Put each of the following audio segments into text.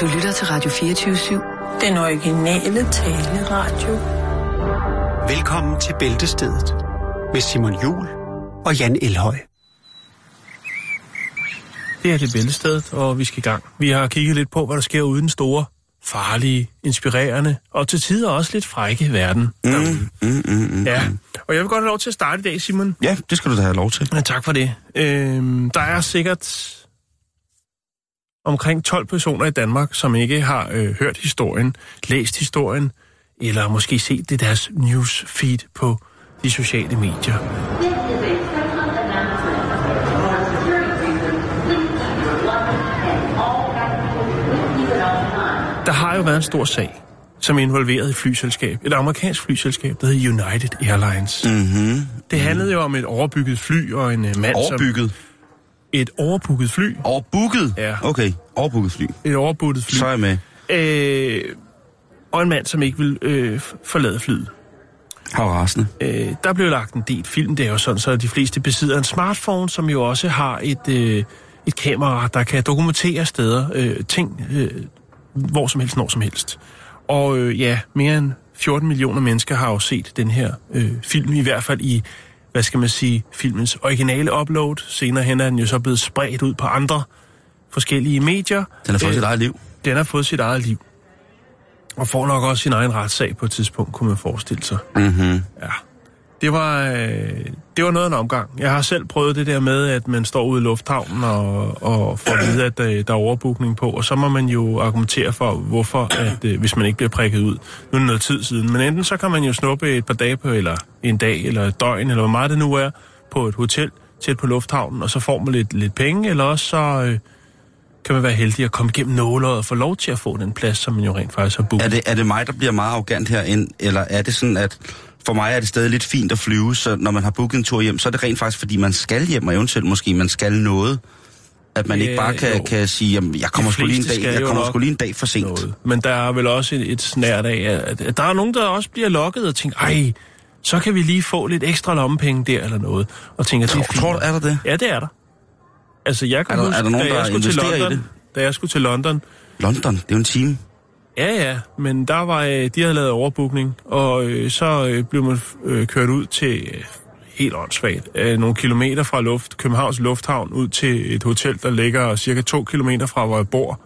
Du lytter til Radio 24-7. Den originale taleradio. Velkommen til Bæltestedet med Simon Jul og Jan Elhøj. Det er det bæltestedet, og vi skal i gang. Vi har kigget lidt på, hvad der sker ude i den store, farlige, inspirerende og til tider også lidt frække verden. Mm, mm, mm, mm, Ja, og jeg vil godt have lov til at starte i dag, Simon. Ja, det skal du da have lov til. Ja, tak for det. Øhm, der er sikkert omkring 12 personer i Danmark, som ikke har øh, hørt historien, læst historien, eller måske set det deres newsfeed på de sociale medier. Der har jo været en stor sag, som er involveret et flyselskab, et amerikansk flyselskab, der hedder United Airlines. Mm-hmm. Det handlede jo om et overbygget fly og en øh, mand, Overbygget. som... Et overbooket fly. Overbooket? Ja. Okay, overbooket fly. Et overbooket fly. Så er jeg med. Øh, og en mand, som ikke vil øh, forlade flyet. Hav rasende. Øh, der blev lagt en del film. Det er jo sådan, så de fleste besidder en smartphone, som jo også har et, øh, et kamera, der kan dokumentere steder, øh, ting, øh, hvor som helst, når som helst. Og øh, ja, mere end 14 millioner mennesker har jo set den her øh, film, i hvert fald i, hvad skal man sige, filmens originale upload. Senere hen er den jo så blevet spredt ud på andre forskellige medier. Den har fået Øh, sit eget liv. Den har fået sit eget liv. Og får nok også sin egen retssag på et tidspunkt, kunne man forestille sig. Mm-hmm. Ja. Det var, øh, det var noget af en omgang. Jeg har selv prøvet det der med, at man står ude i lufthavnen og, og får at vide, at der, der er overbookning på, og så må man jo argumentere for, hvorfor, at, øh, hvis man ikke bliver prikket ud. Nu er det noget tid siden, men enten så kan man jo snuppe et par dage på, eller en dag, eller et døgn, eller hvor meget det nu er, på et hotel tæt på lufthavnen, og så får man lidt, lidt penge, eller også så øh, kan man være heldig at komme igennem nåleret og få lov til at få den plads, som man jo rent faktisk har booket. Er det, er det mig, der bliver meget arrogant herinde, eller er det sådan, at for mig er det stadig lidt fint at flyve, så når man har booket en tur hjem, så er det rent faktisk, fordi man skal hjem, og eventuelt måske man skal noget. At man Ja, ikke bare kan, jo. kan sige, jamen, jeg kommer, sgu lige en dag, jeg kommer sgu lige en dag for sent. noget. Men der er vel også et, et snært af, at, at der er nogen, der også bliver lokket og tænker, ej, så kan vi lige få lidt ekstra lommepenge der eller noget. Og tænker, det er Tror, fint. tror du, er der det? Ja, det er der. Altså, jeg kan Er der- huske, er der nogen, da der jeg skulle til investerer i London, det? da jeg skulle til London, London, det er jo en time. Ja, ja, men der var, øh, de havde lavet overbookning, og øh, så øh, blev man øh, kørt ud til øh, helt åndssvagt, øh, nogle kilometer fra luft, Københavns Lufthavn ud til et hotel, der ligger cirka to kilometer fra, hvor jeg bor,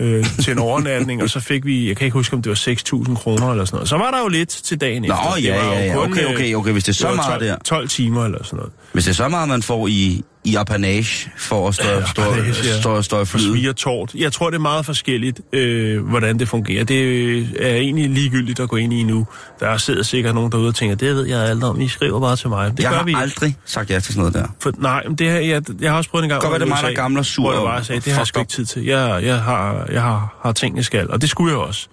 øh, til en overnatning, og så fik vi, jeg kan ikke huske, om det var 6.000 kroner eller sådan noget. Så var der jo lidt til dagen Nå, efter. Det ja, ja, ja. kun, Okay, okay, okay. Hvis det er så var meget 12, der. 12 timer eller sådan noget. Hvis det er så meget, man får i, i apanage for at stå, Ja, stå, apanage, ja. stå, stå flyet. svir tårt. Jeg tror, det er meget forskelligt, øh, hvordan det fungerer. Det er egentlig ligegyldigt at gå ind i nu. Der sidder sikkert nogen derude og tænker, det ved jeg alt om. I skriver bare til mig. Det Jeg gør har vi ikke. aldrig sagt ja til sådan noget der. For, nej, men det her, jeg, jeg har også prøvet en gang... Godt være, det mig, der er og sur Hvor jeg bare sagde, det har jeg sgu ikke tid til. Jeg, jeg, har, jeg har, har ting, jeg skal, og det skulle jeg også.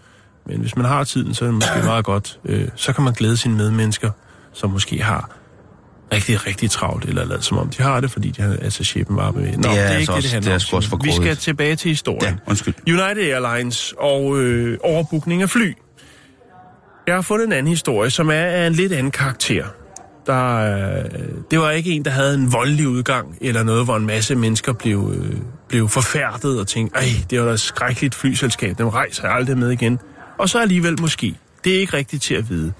Men hvis man har tiden, så er det måske meget godt. Øh, så kan man glæde sine medmennesker, som måske har rigtig, rigtig travlt, eller lavet som om de har det, fordi de har altså chefen var med. Nå, det er, altså ikke det, også- det handler det er om. også for Vi skal tilbage til historien. Ja, undskyld. United Airlines og øh, overbookning af fly. Jeg har fundet en anden historie, som er af en lidt anden karakter. Der, øh, det var ikke en, der havde en voldelig udgang, eller noget, hvor en masse mennesker blev, øh, blev forfærdet og tænkte, ej, det var da et skrækkeligt flyselskab, dem rejser jeg aldrig med igen. Og så alligevel måske. Det er ikke rigtigt til at vide.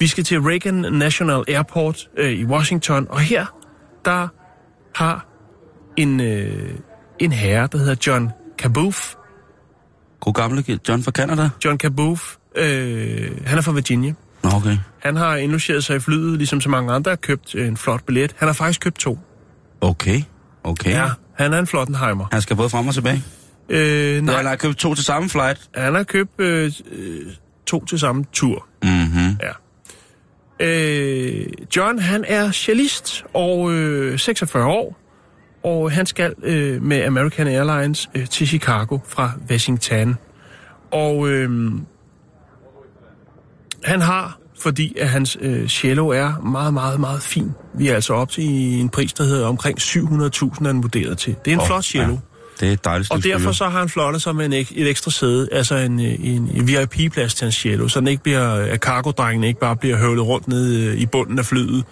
Vi skal til Reagan National Airport øh, i Washington, og her, der har en, øh, en herre, der hedder John Caboose, God gamle John fra Canada. John Caboose, øh, han er fra Virginia. Okay. Han har indlogeret sig i flyet, ligesom så mange andre har købt en flot billet. Han har faktisk købt to. Okay. Okay. Ja, han er en Flottenheimer. Han skal både frem og tilbage. Øh, Nej. nej, Han har købt to til samme flight. han har købt øh, øh, to til samme tur. Mhm. Ja. Øh, John, han er cellist og øh, 46 år, og han skal øh, med American Airlines øh, til Chicago fra Washington. Og øh, han har, fordi at hans øh, cello er meget, meget, meget fin. Vi er altså op til en pris, der hedder omkring 700.000, er den vurderet til. Det er en Åh, flot cello. ja. Det er et dejligt Og derfor så har han flottet sig med en, et ekstra sæde, altså en, øh, en, en VIP-plads til hans cello, så den ikke bliver, at cargodrengene ikke bare bliver høvlet rundt ned øh, i bunden af flyet.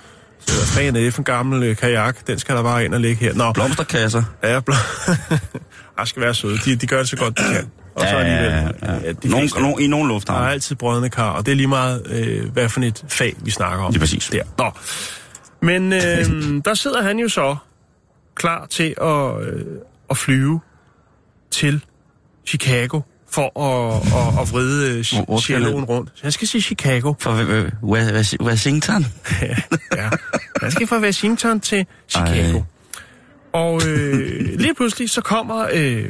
Så hvad fanden er det for en gammel øh, kajak? Den skal der bare ind og ligge her. Nå, Blomsterkasser. ja, bl- Ej, skal være søde. De, de gør det så godt, de kan. Og så alligevel... ja, at de Nogen, nogen, I nogle Der er lufthavne. altid brødende kar, og det er lige meget, øh, hvad for et fag, vi snakker om. Lige præcis. Der. Nå. Men øh, der sidder han jo så klar til at, øh, at flyve til Chicago for at, at, at vride øh, han? rundt. Så han skal sige Chicago. For Wa- Wa- Washington? ja. Han skal fra Washington til Chicago. Ej. Og øh, lige pludselig så kommer øh,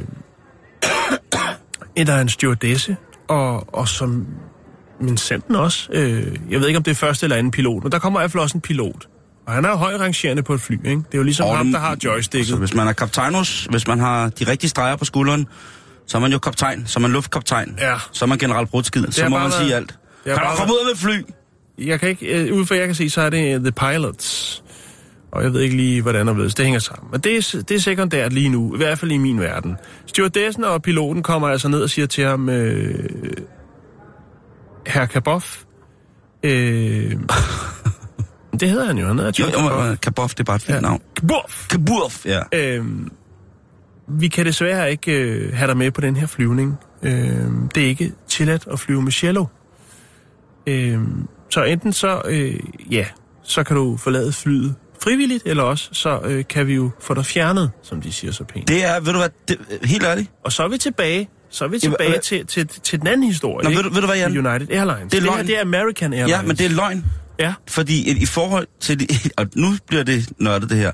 en, der er en stewardesse, og, og som min senden også, øh, jeg ved ikke om det er første eller anden pilot, men der kommer i hvert fald også en pilot. Og han er jo højt rangerende på et fly, ikke? Det er jo ligesom Og ham, der har joysticket. hvis man er kaptajnus, hvis man har de rigtige streger på skulderen, så er man jo kaptajn, så er man luftkaptajn, Ja. så er man general brudskid, så må man været- sige alt. Kan du komme ud af med fly? Jeg kan ikke, øh, ud fra jeg kan se, så er det The Pilots. Og jeg ved ikke lige, hvordan og hvorledes det hænger sammen. Men det er, det er sekundært lige nu, i hvert fald i min verden. Stewardessen og piloten kommer altså ned og siger til ham, øh, Herr Kaboff, øh, det hedder han jo, han hedder Jo, John jo, Kaboff. men Kaboff, det er bare et fint Ja. navn. Kaboff! Kabuff, ja. Øh, vi kan desværre ikke øh, have dig med på den her flyvning. Øh, det er ikke tilladt at flyve med cello. Øh, så enten så, øh, ja, så kan du forlade flyet frivilligt, eller også så øh, kan vi jo få dig fjernet, som de siger så pænt. Det er, ved du hvad, det, helt ærligt, Og så er vi tilbage, så er vi tilbage hvad- til, til, til den anden historie. Nå, ikke? ved du- ved du hvad, Jan? United Airlines. Det er det, her, løgn. det er American Airlines. ja, men det er løgn. Ja, Fordi i, forhold til de, og nu bliver det nørdet det her,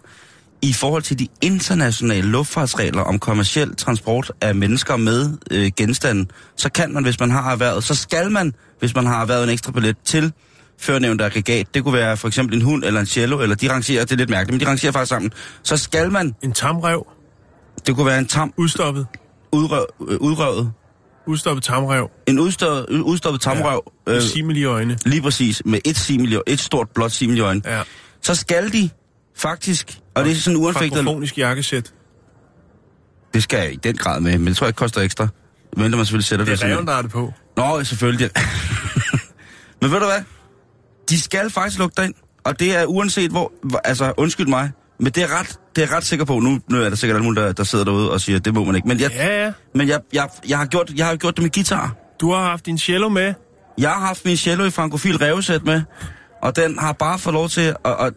i forhold til de internationale luftfartsregler om kommersiel transport af mennesker med øh, genstande, så kan man, hvis man har erhvervet, så skal man, hvis man har erhvervet en ekstra billet til førnævnt aggregat, det kunne være for eksempel en hund eller en cello, eller de rangerer, det er lidt mærkeligt, men de rangerer faktisk sammen, så skal man, en tamrev, det kunne være en tam, udstoppet, udrøv, øh, udrøvet, udstoppet tamrev, en udstoppet, udstoppet tamrøv, ja. øh, simil i øjne. lige præcis, med et, simil, et stort blåt simil i øjnene, Ja. så skal de faktisk, og det er sådan uanfægtet, Frankofonisk jakkesæt. det skal jeg i den grad med, men det tror jeg ikke koster ekstra. Men man selvfølgelig sætter Det det, er reven, der er det på. Nå, selvfølgelig. men ved du hvad? De skal faktisk lukke dig ind. Og det er uanset hvor, altså undskyld mig, men det er ret, det er ret sikker på. Nu, nu er der sikkert nogen, der, der sidder derude og siger, det må man ikke. Men jeg, Ja, ja. Men jeg, jeg, jeg, har gjort, jeg har gjort det med guitar. Du har haft din cello med. Jeg har haft min cello i frankofil revsæt med, og den har bare fået lov til at... at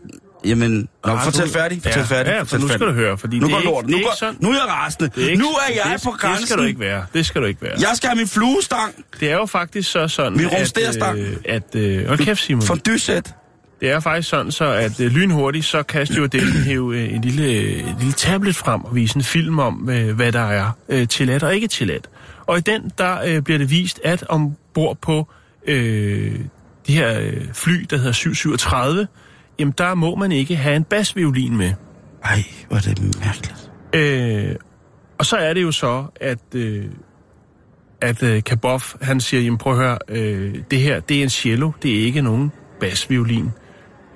jamen, nå, Ah, fortæl du- færdig, fortæl ja, færdig. Ja, for fortæl nu skal færdig. du høre, fordi Nu det går er ikke, lort. det Nu, er ikke går, sådan. nu er jeg rasende. Det ikke, nu er jeg det, på grænsen. Det skal du ikke være. Det skal du ikke være. Jeg skal have min fluestang. Det er jo faktisk så sådan, Min at... Øh, at øh, hold kæft, Simon. For dysæt. Det er faktisk sådan, så at øh, lynhurtigt, så kan stewardessen hæve øh, en lille, øh, en lille tablet frem og vise en film om, øh, hvad der er øh, tilladt og ikke tilladt. Og i den, der øh, bliver det vist, at ombord på øh, de her øh, fly, der hedder 737, jamen der må man ikke have en basviolin med. Ej, hvor er det mærkeligt. Øh, og så er det jo så, at, øh, at øh, Kaboff, han siger, jamen prøv at høre, øh, det her, det er en cello, det er ikke nogen basviolin.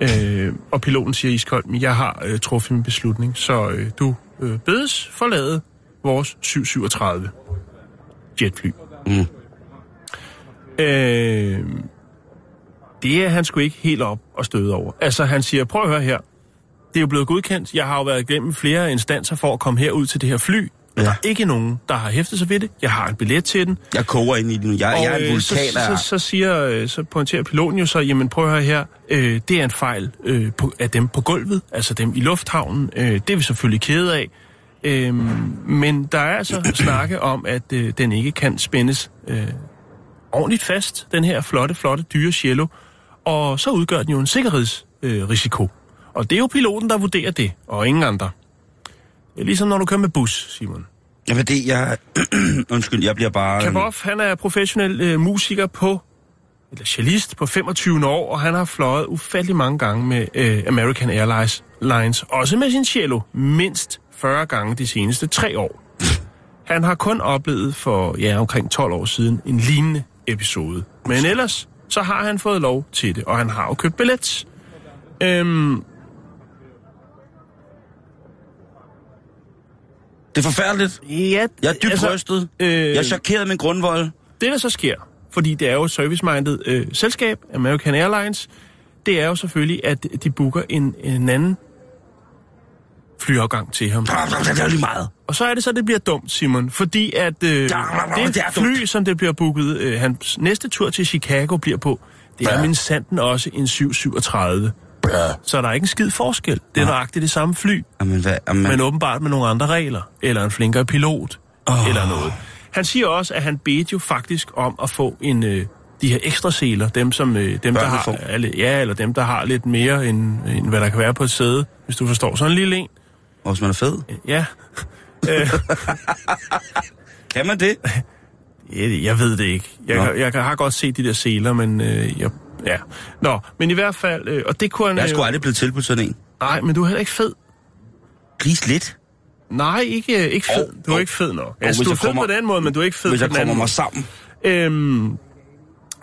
Øh, og piloten siger iskoldt, men jeg har øh, truffet min beslutning, så øh, du øh, bedes forlade vores 737 jetfly. Mm. Øh, det er han sgu ikke helt op og støde over. Altså han siger, prøv at høre her, det er jo blevet godkendt. Jeg har jo været igennem flere instanser for at komme herud til det her fly. Ja. Der er ikke nogen, der har hæftet sig ved det. Jeg har en billet til den. Jeg koger ind i den. Jeg, jeg er en øh, vulkan så, så, så, siger, øh, så pointerer piloten jo så, jamen prøv at høre her, øh, det er en fejl øh, på, af dem på gulvet, altså dem i lufthavnen. Øh, det er vi selvfølgelig kede af. Øh, men der er altså snakke om, at øh, den ikke kan spændes øh, ordentligt fast, den her flotte, flotte dyre cello. Og så udgør den jo en sikkerhedsrisiko. Øh, risiko. og det er jo piloten, der vurderer det, og ingen andre. Ligesom når du kører med bus, Simon. Jamen det, jeg... Undskyld, jeg bliver bare... Kaboff, han er professionel øh, musiker på, eller cellist på 25 år, og han har fløjet ufattelig mange gange med øh, American Airlines, Lines, også med sin cello, mindst 40 gange de seneste tre år. Han har kun oplevet for ja, omkring 12 år siden en lignende episode. Men ellers, så har han fået lov til det, og han har jo købt billet. Øhm, Det er forfærdeligt. ja, Jeg er dybt altså, rystet. øh, Jeg er chokeret med grundvold. det, der så sker, fordi det er jo et service-minded øh, selskab, American Airlines, det er jo selvfølgelig, at de booker en, en anden flyafgang til ham. Det er jo lige meget. Og så er det så, det bliver dumt, Simon, fordi at øh, det det fly, som det bliver booket, øh, hans næste tur til Chicago bliver på, det er Ja. min sanden også en 737. Ja. Så der er ikke en skid forskel. Det er nøjagtigt det samme fly, Jamen, hvad, jamen, men åbenbart med nogle andre regler, eller en flinkere pilot, oh. eller noget. Han siger også, at han bedte jo faktisk om at få en, øh, de her ekstra seler, dem som øh, dem der har, lidt- ja, eller dem der har lidt mere end, end hvad der kan være på et sæde, hvis du forstår. Sådan en lille en. Og hvis man er fed. Ja. øh, Kan man det? jeg, jeg ved det ikke. Jeg, Nå. jeg, jeg har godt set de der seler, men øh, jeg, ja. Nå, men i hvert fald, øh, og det kunne han... Jeg er øh, aldrig blevet tilbudt sådan en. Nej, men du er heller ikke fed. Please lidt. Nej, ikke, øh, ikke fed. Åh, Du er åh. ikke fed nok. Åh, Altså, hvis du er jeg fed kommer- på den måde, men du er ikke fed Hvis på jeg den anden kommer måde. mig sammen. Øhm,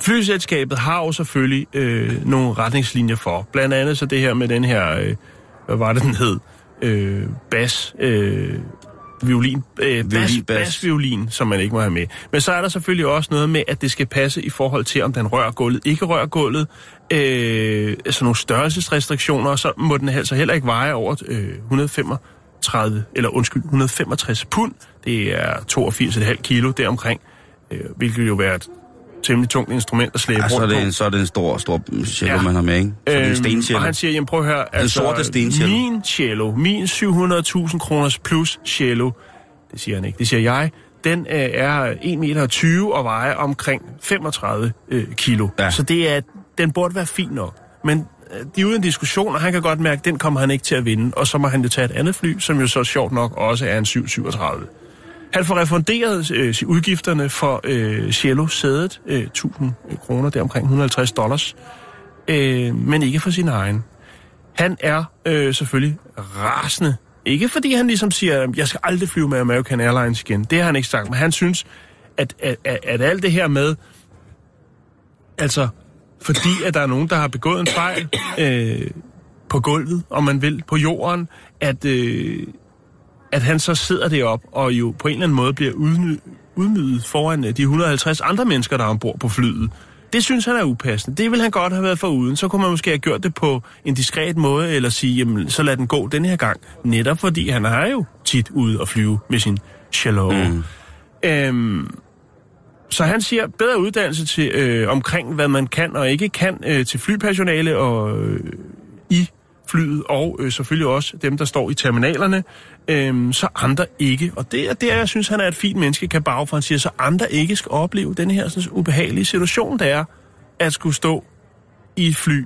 flyselskabet har jo selvfølgelig øh, nogle retningslinjer for. Blandt andet så det her med den her, øh, hvad var det den hed? Øh, bas, øh, violin, øh, Violin, bas. bas, violin, som man ikke må have med. Men så er der selvfølgelig også noget med, at det skal passe i forhold til, om den rører gulvet, ikke rører gulvet. Øh, altså nogle størrelsesrestriktioner, og så må den altså heller ikke veje over øh, 135, eller undskyld, 165 pund. Det er 82,5 kilo deromkring, øh, hvilket jo være et temmelig tungt instrument at slæbe Ja, så er rundt det på. en, så er det en stor, stor cello, Ja. man har med, ikke? Så det en Øhm, stencello. Og han siger, jamen prøv at høre, altså, sorte stencello. min cello, min 700.000 kroners plus cello, det siger han ikke, det siger jeg, den øh, er 1,20 meter og vejer omkring 35 øh, kilo. Ja. Så det er, den burde være fin nok. Men øh, de er uden diskussion, og han kan godt mærke, at den kommer han ikke til at vinde. Og så må han jo tage et andet fly, som jo så sjovt nok også er en 737. Han får refunderet øh, udgifterne for øh, cello-sædet, øh, 1000 øh, kroner, det er omkring 150 dollars, øh, men ikke for sin egen. Han er øh, selvfølgelig rasende. Ikke fordi han ligesom siger, jeg skal aldrig flyve med American Airlines igen. Det har han ikke sagt, men han synes, at, at, at, at alt det her med, altså fordi at der er nogen, der har begået en fejl øh, på gulvet, om man vil, på jorden, at, øh, at han så sidder deroppe og jo på en eller anden måde bliver udny- udnydet foran øh, de 150 andre mennesker, der er ombord på flyet. Det synes han er upassende. Det vil han godt have været foruden. Så kunne man måske have gjort det på en diskret måde, eller sige, jamen, så lad den gå den her gang. Netop fordi han er jo tit ude og flyve med sin cello. Mm. Øhm, så han siger bedre uddannelse til øh, omkring, hvad man kan og ikke kan øh, til flypersonale og øh, i flyet, og øh, selvfølgelig også dem, der står i terminalerne, øhm, så andre ikke. Og det er der, jeg synes, han er et fint menneske, kan bage for. Han siger, så andre ikke skal opleve den her sådan, ubehagelige situation, der er at skulle stå i et fly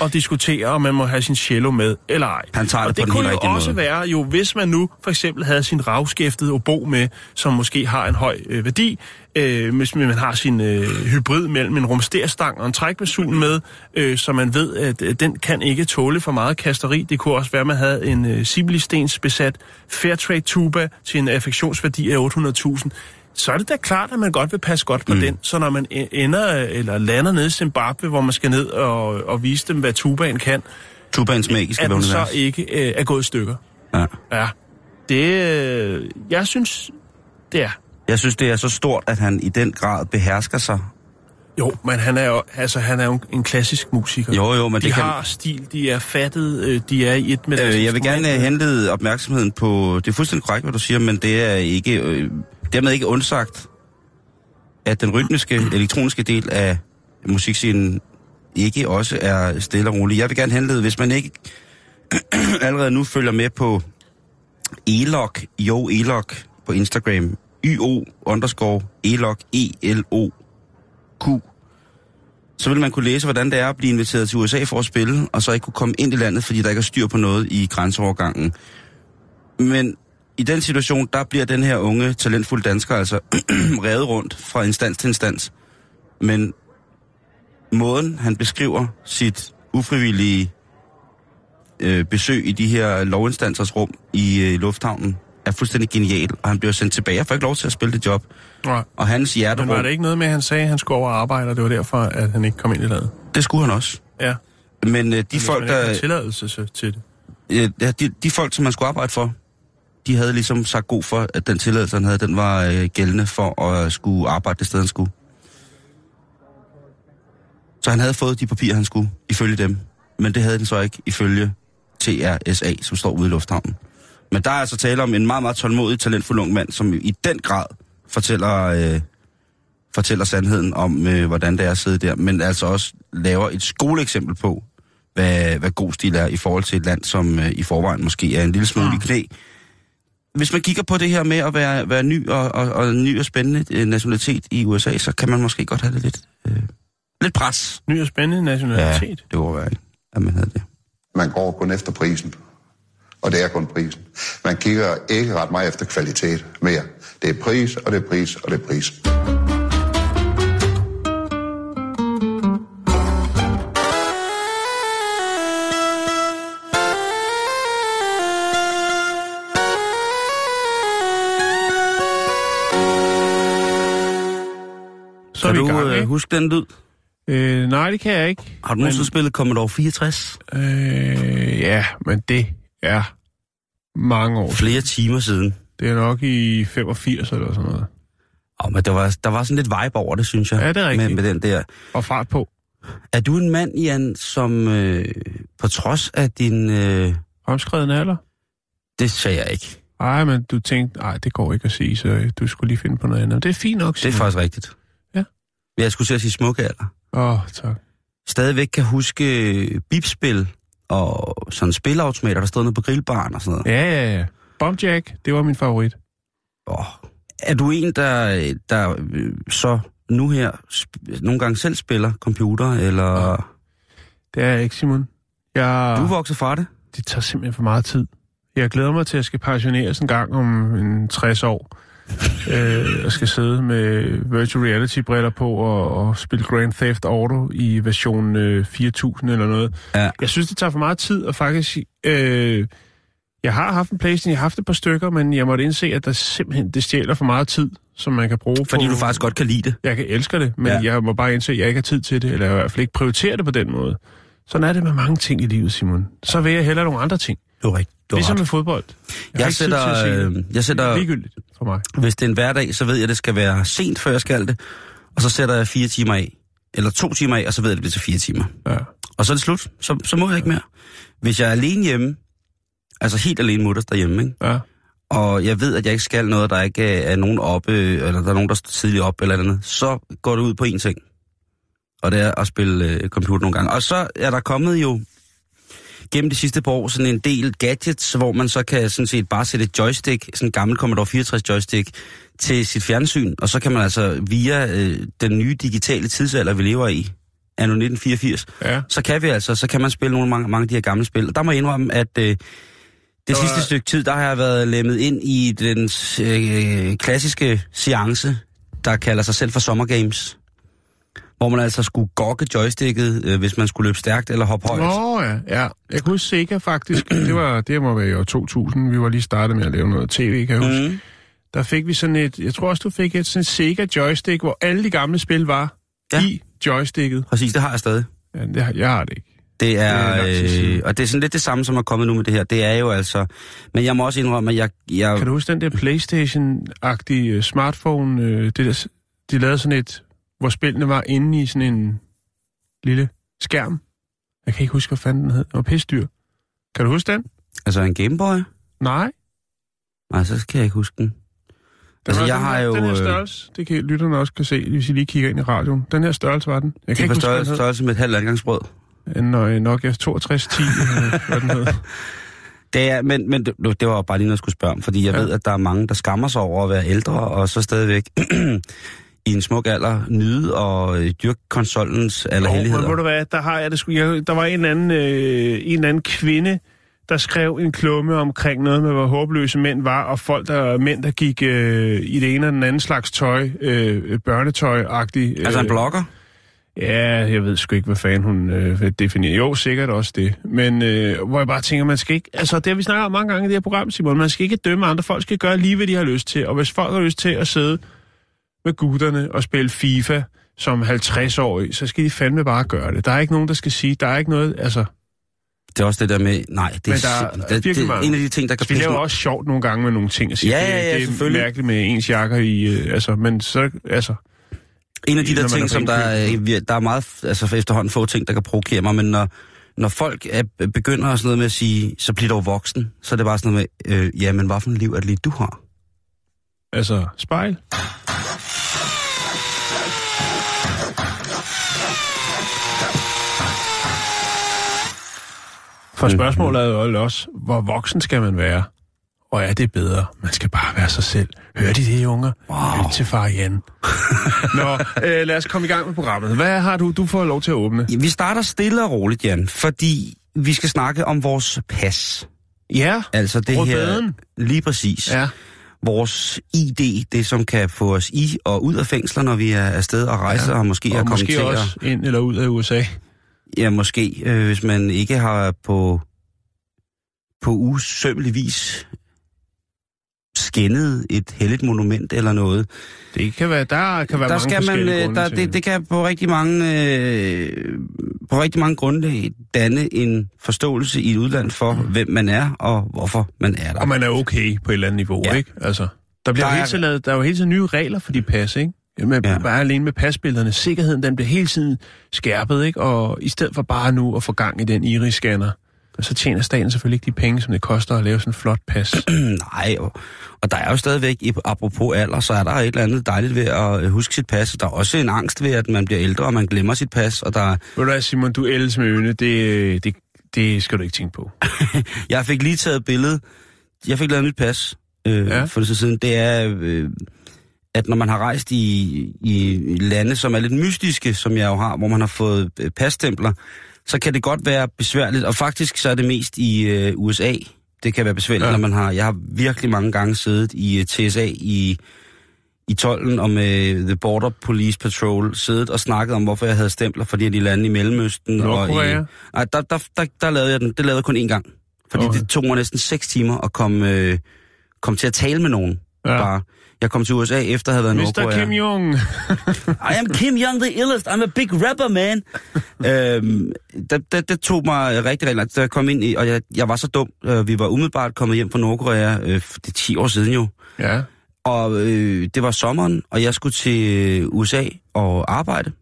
og diskutere, om man må have sin cello med eller ej. Han tager det og det den kunne jo også måde. være, jo hvis man nu for eksempel havde sin ravskæftede obo med, som måske har en høj øh, værdi, øh, hvis man har sin øh, hybrid mellem en rumsterstang og en trækbasun med, øh, så man ved, at øh, den kan ikke tåle for meget kasteri. Det kunne også være, at man havde en øh, Sibley-stens besat Fairtrade tuba til en affektionsværdi af 800.000 så er det da klart, at man godt vil passe godt på mm. den. Så når man e- ender eller lander nede i Zimbabwe, hvor man skal ned og, og vise dem, hvad tubaen kan, Tubaens magiske at den så ikke øh, er gået i stykker. Ja. Ja. Det, øh, jeg synes, det er. Jeg synes, det er så stort, at han i den grad behersker sig. Jo, men han er jo, altså, han er jo en klassisk musiker. Jo, jo, men de det kan- har stil, de er fattet, øh, de er i et med Øh, jeg vil gerne øh, henlede opmærksomheden på... Det er fuldstændig korrekt, hvad du siger, men det er ikke... Øh, dermed ikke undsagt, at den rytmiske, elektroniske del af musikscenen ikke også er stille og rolig. Jeg vil gerne henlede, hvis man ikke allerede nu følger med på Elok, jo Elok på Instagram, YO underscore Elok, E-L-O-Q, så vil man kunne læse, hvordan det er at blive inviteret til USA for at spille, og så ikke kunne komme ind i landet, fordi der ikke er styr på noget i grænseovergangen. Men i den situation, der bliver den her unge, talentfulde dansker altså revet rundt fra instans til instans. Men måden, han beskriver sit ufrivillige øh, besøg i de her lovinstansers rum i øh, lufthavnen, er fuldstændig genial, og han bliver sendt tilbage og får ikke lov til at spille det job. Nej. Og hans Men hjerterum, var det ikke noget med, at han sagde, at han skulle over og arbejde, og det var derfor, at han ikke kom ind i landet? det skulle han også. Ja. Men øh, de Hvis folk, der... tilladelse til det. Øh, ja, de, de folk, som man skulle arbejde for, de havde ligesom sagt god for, at den tilladelse, han havde, den var øh, gældende for at skulle arbejde det sted, han skulle. Så han havde fået de papirer, han skulle, ifølge dem. Men det havde den så ikke, ifølge TRSA, som står ude i lufthavnen. Men der er altså tale om en meget, meget tålmodig, talentfuld ung mand, som i den grad fortæller, øh, fortæller sandheden om, øh, hvordan det er at sidde der, men altså også laver et skoleeksempel på, hvad, hvad god stil er i forhold til et land, som øh, i forvejen måske er en lille smule i knæ. Hvis man kigger på det her med at være, være ny og, og, og ny og spændende øh, nationalitet i USA, så kan man måske godt have det lidt, øh, lidt pres. Ny og spændende nationalitet. Ja, det var være, at man havde det. Man går kun efter prisen. Og det er kun prisen. Man kigger ikke ret meget efter kvalitet mere. Det er pris, og det er pris, og det er pris. Huske den lyd? Øh, nej, det kan jeg ikke. Har du nogensinde spillet Commodore 64? Øh, ja, men det er mange år. Flere timer siden. Det er nok i 85 eller sådan noget. Oh, men der var, der var sådan lidt vibe over det, synes jeg. Ja, det er rigtigt. Med, med den der. Og fart på. Er du en mand, Jan, som øh, på trods af din... Øh, Fremskreden alder? det sagde jeg ikke. Ej, men du tænkte, nej, det går ikke at sige, så du skulle lige finde på noget andet. Det er fint nok, Det er faktisk rigtigt. Jeg skulle til at sige smukke alder. Åh, oh, tak. Stadigvæk kan huske øh, bipspil og sådan spilautomater, der stod nede på grillbaren og sådan noget. Ja, ja, ja. Bombjack, det var min favorit. Oh. Er du en, der, der øh, så nu her nogle gange selv spiller computer, eller Det er jeg ikke, Simon. Jeg, du er vokset fra det? det tager simpelthen for meget tid. Jeg glæder mig til, at jeg skal pensioneres en gang om en 60 år. Øh, jeg skal sidde med virtual reality-briller på og, og spille Grand Theft Auto i version øh, 4000 eller noget. Ja. Jeg synes, det tager for meget tid, og faktisk... Øh, jeg har haft en Playstation, jeg har haft et par stykker, men jeg måtte indse, at der simpelthen det stjæler for meget tid, som man kan bruge Fordi på... du faktisk godt kan lide det. Jeg kan elsker det, men Ja. jeg må bare indse, at jeg ikke har tid til det, eller jeg i hvert fald ikke prioriterer det på den måde. Sådan er det med mange ting i livet, Simon. Så vil jeg hellere nogle andre ting. Du er rigtigt. Du er Ligesom ret. med fodbold. Jeg, har Jeg sætter, øh, jeg sætter, for mig. hvis det er en hverdag, så ved jeg, at det skal være sent, før jeg skal det. Og så sætter jeg fire timer af. Eller to timer af, og så ved jeg, at det bliver til fire timer. Ja. Og så er det slut. Så, så må jeg ikke mere. Hvis jeg er alene hjemme, altså helt alene mutters derhjemme, ikke? Ja. og jeg ved, at jeg ikke skal noget, der ikke er nogen oppe, eller der er nogen, der står tidligt op eller andet, så går det ud på én ting. Og det er at spille øh, computer nogle gange. Og så er der kommet jo gennem de sidste par år sådan en del gadgets, hvor man så kan sådan set bare sætte et joystick, sådan en gammel Commodore 64 joystick, til sit fjernsyn, og så kan man altså via øh, den nye digitale tidsalder, vi lever i, anno 1984, ja. så kan vi altså, så kan man spille nogle mange, mange af de her gamle spil. Og der må jeg indrømme, at øh, det var- sidste stykke tid, der har jeg været lemmet ind i den øh, klassiske seance, der kalder sig selv for Summer Games. Hvor man altså skulle gokke joysticket, øh, hvis man skulle løbe stærkt eller hoppe højt. Nå ja, ja. Jeg kunne huske Sega faktisk. Det var det må være i år 2000. Vi var lige startet med at lave noget tv, kan jeg huske. Mm. Der fik vi sådan et, jeg tror også, du fik et sådan et Sega joystick, hvor alle de gamle spil var Ja. i joysticket. Præcis, det har jeg stadig. Ja, det, har- jeg har det ikke. Det er, øh, og det er sådan lidt det samme, som er kommet nu med det her. Det er jo altså, men jeg må også indrømme, at jeg, jeg Kan du huske den der Playstation-agtige øh, smartphone? Øh, det der, de lavede sådan et, hvor spillene var inde i sådan en lille skærm. Jeg kan ikke huske, hvad fanden den hed. Det var pisdyr. Kan du huske den? altså en Gameboy? Nej. Nej, så kan jeg ikke huske den. Den Altså, var jeg den har her, jo, Den her øh, størrelse, det kan lytterne også kan se, hvis I lige kigger ind i radioen. Den her størrelse var den. Jeg Det kan er ikke på huske, den størrelse, størrelse med et halvt adgangsbrød. En Nokia Nokia 6210, øh, hvad den hed. Det er, men, men det, det var bare lige noget, jeg skulle spørge om, fordi jeg. Ja. ved, at der er mange, der skammer sig over at være ældre, og så stadigvæk i en smuk alder nyde og øh, dyrke konsolens Jo, men ved allerhelligheder. du hvad, der, har jeg det sgu, jeg, der var en anden, øh, en anden kvinde, der skrev en klumme omkring noget med, hvor håbløse mænd var, og folk, der mænd, der gik øh, i det ene og den anden slags tøj, øh, børnetøj-agtigt. Øh, Altså en blogger? Ja, jeg ved sgu ikke, hvad fanden hun øh, vil definere. Jo, sikkert også det. Men øh, hvor jeg bare tænker, man skal ikke... Altså, det har vi snakket om mange gange i det her program, Simon. Man skal ikke dømme andre. Folk skal gøre lige, hvad de har lyst til. Og hvis folk har lyst til at sidde med gutterne og spille FIFA som 50-årige, så skal de fandme bare gøre det. Der er ikke nogen, der skal sige... Der er ikke noget... Altså, Det er også det der med, nej, det er, Men der er det, er en af de ting, der kan vi laver også sjovt nogle gange med nogle ting. Og siger, Ja, ja, ja, det, det er mærkeligt med ens jakker i... Øh, altså, men så... Altså, En af de der er ting, som der er, der er meget, altså efterhånden få ting, der kan provokere mig, men når, når folk er, begynder sådan noget med at sige, så bliver du voksen, så er det bare sådan noget med, øh, ja, men hvad for en liv er det lige, du har? Altså, spejl. For spørgsmålet er jo også, hvor voksen skal man være? Og er det bedre? Man skal bare være sig selv. Hør de det, unger? Wow. Lyt til far Jan. Nå, øh, lad os komme i gang med programmet. Hvad har du? Du får lov til at åbne. Ja, vi starter stille og roligt, Jan, fordi vi skal snakke om vores pas. Ja, Altså det Rødbeden. her, lige præcis. ja. Vores ID, det som kan få os i og ud af fængsler, når vi er afsted og rejser, ja. og måske og kommet måske til også ind eller ud af USA. Ja, måske, øh, hvis man ikke har på, på usømmelig vis skændet et helligt monument eller noget. Det kan være, der kan være der mange skal man, øh, der, det, det kan på rigtig mange øh, på rigtig mange grunde danne en forståelse i et udland for, mm. hvem man er og hvorfor man er der. Og man er okay på et eller andet niveau, Ja. ikke? Altså, der, bliver der, er- hele tiden lavet, der er jo hele tiden nye regler for de pas, ikke? Jamen, Ja. ja. bare alene med pasbillederne. Sikkerheden, den bliver hele tiden skærpet, ikke? Og i stedet for bare nu at få gang i den iris-scanner, så tjener staten selvfølgelig ikke de penge, som det koster at lave sådan en flot pas. Nej, og, og der er jo stadigvæk, i- apropos alder, så er der et eller andet dejligt ved at øh, huske sit pas. Der er også en angst ved, at man bliver ældre, og man glemmer sit pas. Og der, Ved du hvad, Simon, du ældes med øne, det, det, det skal du ikke tænke på. jeg fik lige taget et billede. Jeg fik lavet et nyt pas øh, ja. For det siden. Det er, øh, at når man har rejst i, i lande, som er lidt mystiske, som jeg jo har, hvor man har fået øh, passtempler, så kan det godt være besværligt. Og faktisk så er det mest i øh, USA, det kan være besværligt, ja. Når man har... Jeg har virkelig mange gange siddet i øh, TSA i, i tolden og med The Border Police Patrol, siddet og snakket om, hvorfor jeg havde stempler for de lande i Mellemøsten. Og i, nej, der, der, der, der lavede jeg den. Det lavede jeg kun én gang. Fordi okay. Det tog mig næsten seks timer at komme, øh, komme til at tale med nogen. Ja. Bare. Jeg kom til USA efter at have været i Mr. Nordkorea. Kim Jong. I am Kim Young the illest. I'm a big rapper, man. øhm, det, det, det tog mig rigtig, rigtig langt. Da jeg kom ind i, og jeg, jeg var så dum. Øh, vi var umiddelbart kommet hjem fra Nordkorea. Øh, det er 10 år siden jo. Ja. Og øh, det var sommeren, og jeg skulle til USA og arbejde.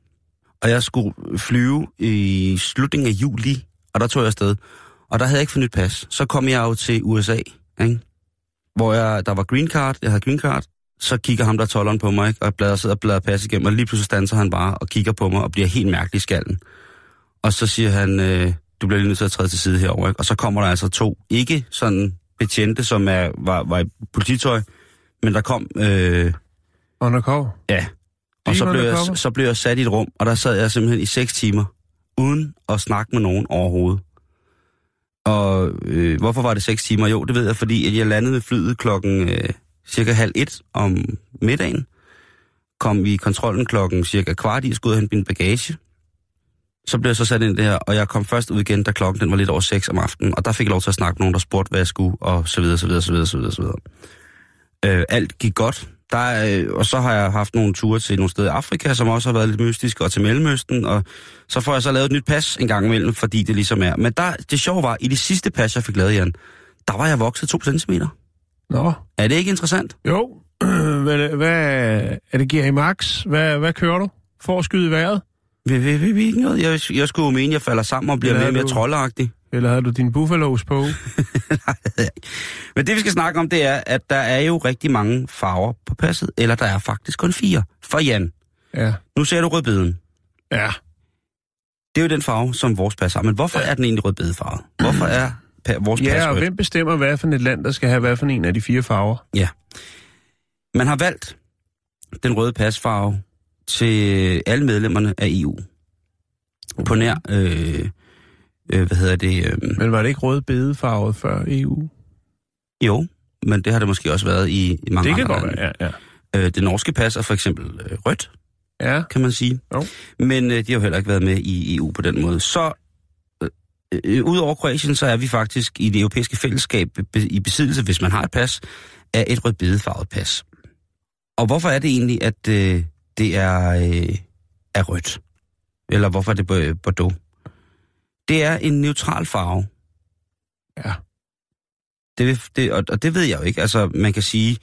Og jeg skulle flyve i slutningen af juli, og der tog jeg afsted. Og der havde jeg ikke fået nyt pas. Så kom jeg jo til USA, ikke? hvor jeg, der var green card, jeg havde green card. Så kigger ham der tolleren på mig, ikke? og bladrer, sidder og bladrer pas igennem, og lige pludselig standser han bare og kigger på mig og bliver helt mærkelig i skallen. Og så siger han, øh, du bliver lige nødt til at træde til side herover, ikke? Og så kommer der altså to, ikke sådan betjente, som er, var, var i polititøj, men der kom, øh, Undercover. ja. Og så blev, jeg, så blev jeg sat i et rum, og der sad jeg simpelthen i seks timer, uden at snakke med nogen overhovedet. Og øh, hvorfor var det seks timer? Jo, det ved jeg, fordi at jeg landede med flyet klokken øh, cirka halv et om middagen. Kom i kontrollen klokken cirka kvart i, skulle ud og hente min bagage. Så blev jeg så sat ind det her, og jeg kom først ud igen, da klokken den var lidt over 6 om aftenen, og der fik jeg lov til at snakke med nogen, der spurgte, hvad jeg skulle, og så videre, så videre, så videre, så videre, så videre. Øh, alt gik godt. Der øh, og så har jeg haft nogle ture til nogle steder i Afrika, som også har været lidt mystiske, og til Mellemøsten, og så får jeg så lavet et nyt pas en gang imellem, fordi det ligesom er. Men der, det sjove var, i det sidste pas, jeg fik lavet, Jan, der var jeg vokset 2 cm. Nå, Er det ikke interessant? jo. hvad, hvad er det gear i max? Hvad, hvad kører du? For at skyde i vejret? Vi, vi, vi, vi, ikke noget. Jeg, jeg skulle mene, jeg falder sammen og bliver mere og er mere troldagtig. Eller havde du din buffalos på? Men det, vi skal snakke om, det er, at der er jo rigtig mange farver på passet, eller der er faktisk kun fire. For Jan, Ja. nu ser du rødbeden. Ja. Det er jo den farve, som vores pas har. Men hvorfor er den egentlig rødbedefarvet? Hvorfor er vores pas Ja, og rødt? hvem bestemmer, hvad for et land, der skal have hvad for en af de fire farver? Ja. Man har valgt den røde pasfarve til alle medlemmerne af EU. På nær, øh, øh, hvad hedder det, øh, Men var det ikke rød bedefarvet før EU? jo, men det har det måske også været i, i mange Det kan andre godt lande. være, ja. ja. Øh, det norske pas er for eksempel øh, rødt, Ja, kan man sige. Jo. Men øh, de har jo heller ikke været med i EU på den måde. Så øh, øh, udover Kroatien, så er vi faktisk i det europæiske fællesskab be- i besiddelse, hvis man har et pas, af et rødbedefarvet pas. Og hvorfor er det egentlig, at øh, det er, øh, er rødt? Eller hvorfor er det Bo- Bordeaux? Det er en neutral farve. ja. Det, det, og, og det ved jeg jo ikke. Altså, man kan sige,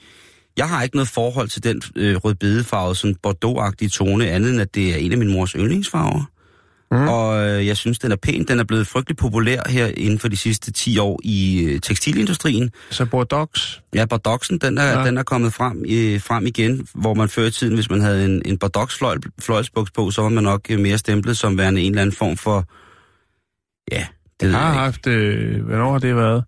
jeg har ikke noget forhold til den øh, rødbedefarve, sådan Bordeaux-agtige tone, andet end at det er en af min mors yndlingsfarver. Mm. Og øh, jeg synes, den er pæn. Den er blevet frygtelig populær her inden for de sidste 10 år i øh, tekstilindustrien. Så Bordeaux? Ja, Bordeauxen, den er, ja. den er kommet frem, øh, frem igen, hvor man før i tiden, hvis man havde en, en Bordeaux fløjlsbuks på, så var man nok øh, mere stemplet som værende en eller anden form for... Ja, det jeg har jeg haft... Øh, hvornår har det været?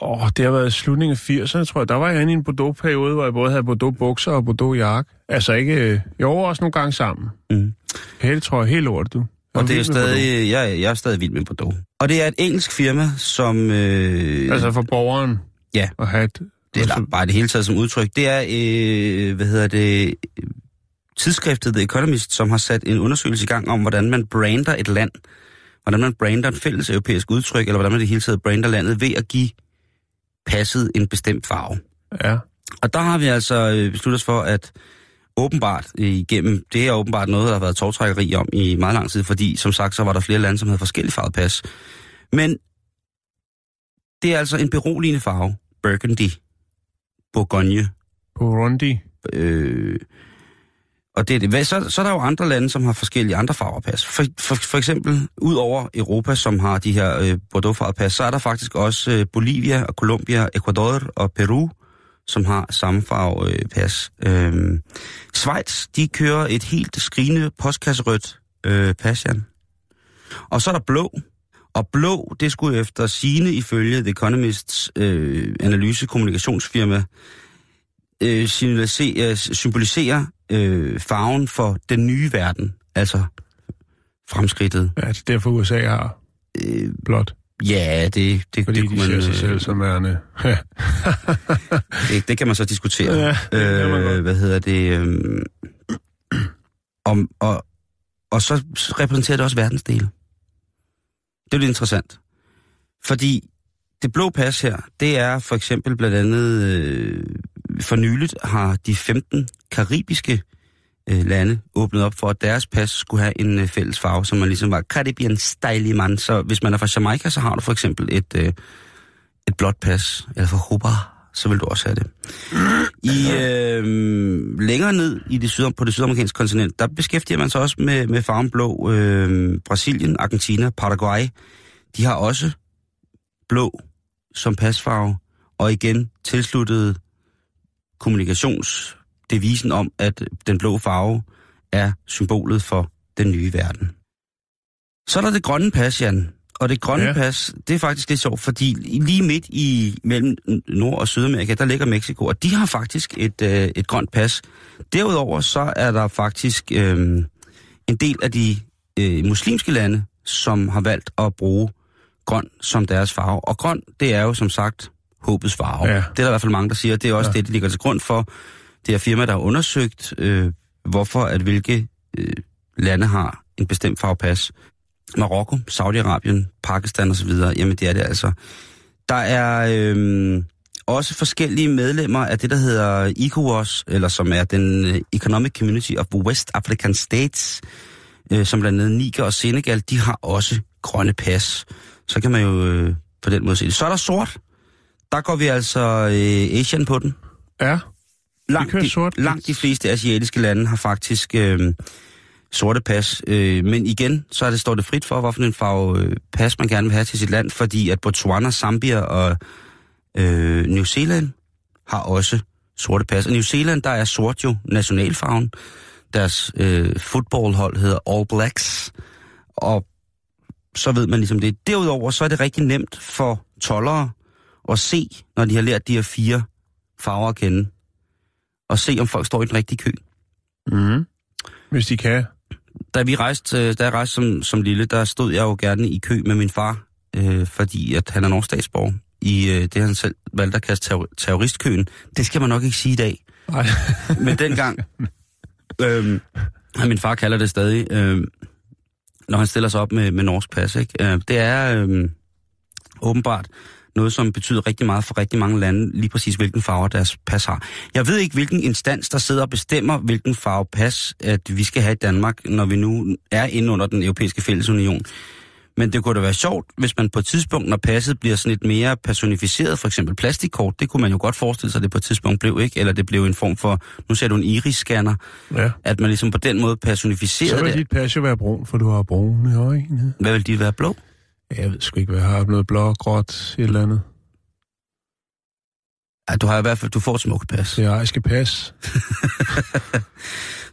Åh, oh, det har været slutningen af 80'erne, tror jeg. Der var jeg inde i en Bordeaux-periode, hvor jeg både havde Bordeaux-bukser og Bordeaux-jakke. Altså ikke... Jo, også nogle gange sammen. Mm. Helt, tror jeg, helt lort, du. Og det er stadig... Jeg, jeg er stadig vild med Bordeaux. Og det er et engelsk firma, som... Øh, altså for borgeren? Ja. At have et, det er altså- bare det hele taget som udtryk. Det er, øh, hvad hedder det, tidsskriftet The Economist, som har sat en undersøgelse i gang om, hvordan man brander et land. Hvordan man brander et fælles europæisk udtryk, eller hvordan man det hele taget brander landet ved at give passet en bestemt farve. Ja. Og der har vi altså øh, besluttet os for, at åbenbart igennem, det er åbenbart noget, der har været togtrækkeri om i meget lang tid, fordi som sagt, så var der flere lande, som havde forskellige farvet pas. Men det er altså en beroligende farve, Burgundy, Bourgogne. Burundi. Øh, og det er det. Så, så er der jo andre lande, som har forskellige andre farver pas. For, for, for eksempel, ud over Europa, som har de her øh, bordeaux pas, så er der faktisk også øh, Bolivia og Colombia, Ecuador og Peru, som har samme farve øh, pas. Øh, Schweiz, de kører et helt skrigende postkasserødt øh, pas, Jan. Og så er der blå. Og blå, det skulle efter sine ifølge The Economists øh, analyse-kommunikationsfirma øh, symbolisere, øh, farven for den nye verden, altså fremskridtet. Ja, det er derfor USA har øh, blot. Ja, det, det, Fordi det kunne de man... sig selv som værende. det, det kan man så diskutere. Ja, øh, hvad hedder det? Øh, om, og, og så repræsenterer det også verdensdele. Det er lidt interessant. Fordi det blå pas her, det er for eksempel blandt andet, øh, for nyligt har de 15 karibiske øh, lande åbnet op for, at deres pas skulle have en øh, fælles farve, som man ligesom var Caribbean style man. Så hvis man er fra Jamaica, så har du for eksempel et, øh, et blåt pas, eller fra Cuba, så vil du også have det. I øh, længere ned i det syd, på det sydamerikanske kontinent, der beskæftiger man sig også med, med farven blå. Øh, Brasilien, Argentina, Paraguay, de har også blå som pasfarve, og igen tilsluttet kommunikationsdevisen om, at den blå farve er symbolet for den nye verden. Så er der det grønne pas, Jan. Og det grønne ja. pas, det er faktisk lidt sjovt, fordi lige midt i mellem Nord- og Sydamerika, der ligger Mexico, og de har faktisk et, øh, et grønt pas. Derudover så er der faktisk øh, en del af de øh, muslimske lande, som har valgt at bruge grøn som deres farve. Og grøn, det er jo som sagt håbets farve. Ja. Det er der i hvert fald mange, der siger. Det er også ja. det, de ligger til grund for. Det er firma, der har undersøgt, øh, hvorfor at hvilke øh, lande har en bestemt farvepas. Marokko, Saudi-Arabien, Pakistan osv., jamen det er det altså. Der er øh, også forskellige medlemmer af det, der hedder ECOWAS, eller som er den øh, Economic Community of West African States, øh, som blandt andet Niger og Senegal, de har også grønne pas. Så kan man jo øh, på den måde se det. Så er der sort. Der går vi altså øh, Asian på den. Ja, langt de, sort. langt de fleste asiatiske lande har faktisk øh, sorte pas. Øh, men igen, så er det, står det frit for, hvorfor en farve øh, pas man gerne vil have til sit land, fordi at Botswana, Zambia og øh, New Zealand har også sorte pas. Og New Zealand, der er sort jo nationalfarven. Deres øh, fodboldhold hedder All Blacks. Og så ved man ligesom det. Derudover så er det rigtig nemt for tollere at se, når de har lært de her fire farver at kende. Og se, om folk står i den rigtige kø. Mm. Hvis de kan. Da vi rejste, øh, da jeg rejste som, som lille, der stod jeg jo gerne i kø med min far, øh, fordi at han er norsk statsborger. I øh, det, han selv valgte at kaste terror- terroristkøen. Det skal man nok ikke sige i dag. Nej. Men dengang, øh, min far kalder det stadig, øh, når han stiller sig op med, med norsk pas. Ikke? Øh, det er øh, åbenbart noget, som betyder rigtig meget for rigtig mange lande, lige præcis hvilken farve deres pas har. Jeg ved ikke, hvilken instans, der sidder og bestemmer, hvilken farve pas, at vi skal have i Danmark, når vi nu er inde under den europæiske fællesunion. Men det kunne da være sjovt, hvis man på et tidspunkt, når passet bliver sådan lidt mere personificeret, for eksempel plastikkort, det kunne man jo godt forestille sig, at det på et tidspunkt blev, ikke? Eller det blev en form for, nu ser du en iris-scanner, Ja. at man ligesom på den måde Så personificerede vil det. dit pas jo være brun, for du har brune øjne. Hvad vil de være blå? Jeg ved sgu ikke, hvad jeg har. Noget blå, gråt, et eller andet. Ja, du har i hvert fald, du får et smukt pas. Så jeg skal passe.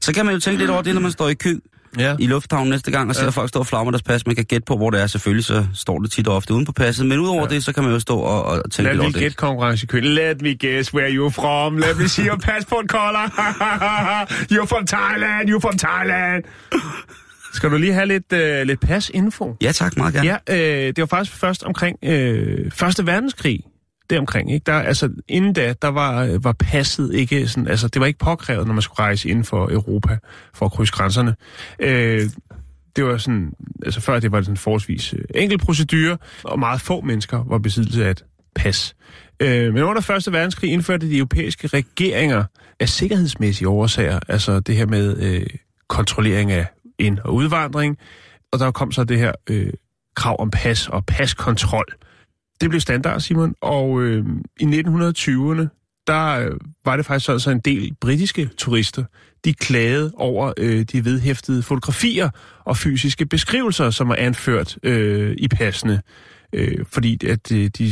Så kan man jo tænke lidt over det, når man står i kø Ja. i lufthavnen næste gang, og ser Ja. ja. folk stå og flagge med deres pas. Man kan gætte på, hvor det er. Selvfølgelig så står det tit og ofte uden på passet. Men udover Ja. ja. det, så kan man jo stå og, og tænke Lad lidt over det. get konkurrence i. Let me guess where you're from. Let me see your passport color. you're from Thailand. You're from Thailand. Skal du lige have lidt, øh, lidt pasinfo? Ja tak, meget gerne. Ja, øh, det var faktisk først omkring øh, Første Verdenskrig. Det omkring, ikke? Der, altså, inden da, der var, var passet ikke sådan, altså, det var ikke påkrævet, når man skulle rejse inden for Europa for at krydse grænserne. Øh, det var sådan, altså før det var sådan forholdsvis øh, enkel procedure, og meget få mennesker var besiddelse af et pas. Øh, men under Første Verdenskrig indførte de europæiske regeringer af sikkerhedsmæssige årsager, altså det her med øh, kontrollering af ind- og udvandring, og der kom så det her øh, krav om pas og paskontrol. Det blev standard, Simon, og øh, i 1920'erne, der øh, var det faktisk altså en del britiske turister, de klagede over øh, de vedhæftede fotografier og fysiske beskrivelser, som var anført øh, i passene. Øh, fordi at øh, de, de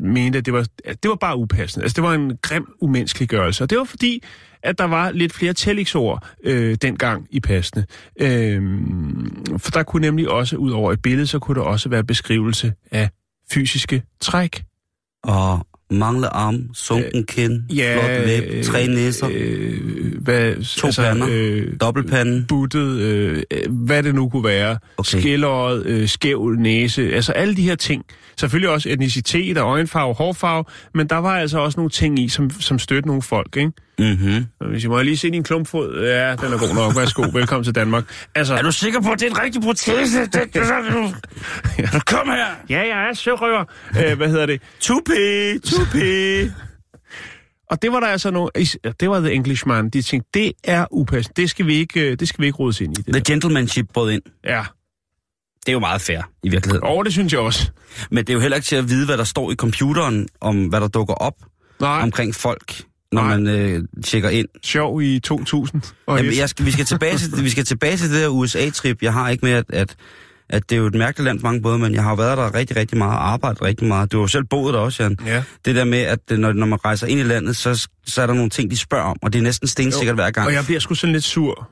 mente, at det var, at det var bare upassende. Altså det var en grim umenneskeliggørelse. Og det var fordi, at der var lidt flere tillægsord øh, dengang i passene. Øh, for der kunne nemlig også, ud over et billede, så kunne der også være beskrivelse af fysiske træk. Og mangle arm, sunken kind, flot læb, tre næser, Øh, hvad, To pander. Øh, dobbeltpanden. buttet, øh, hvad det nu kunne være. Okay. Skilleret, øh, skæv næse, altså alle de her ting. Selvfølgelig også etnicitet og øjenfarve, hårfarve, men der var altså også nogle ting i, som, som stødte nogle folk, ikke? Mm-hmm. Hvis jeg må lige se din klumpfod, ja, den er god nok, værsgo, velkommen til Danmark. Altså, Er du sikker på, at det er en rigtig protese? Det, det, det, Kom her! ja, jeg er sørøver. øh, hvad hedder det? Tupi, tupi. Og det var der altså nogle, det var The Englishman, de tænkte, det er upassende, det skal vi ikke, øh, det skal vi ikke rodes ind i. Det The der. gentlemanship brød ind. Ja, Det er jo meget fair, i virkeligheden. og det synes jeg også. Men det er jo heller ikke til at vide, hvad der står i computeren, om hvad der dukker op Nej, omkring folk, når Nej. man øh, tjekker ind. sjov i 2000. Og Jamen, jeg skal, vi, skal tilbage til, vi skal tilbage til det der USA-trip. Jeg har ikke med, at, at, at det er jo et mærkeligt land på mange måder, men jeg har jo været der rigtig, rigtig meget og arbejdet rigtig meget. Du har jo selv boet der også, Jan. Ja. Det der med, at når, når man rejser ind i landet, så, så er der nogle ting, de spørger om, og det er næsten stensikkert hver gang. Og jeg bliver sgu sådan lidt sur.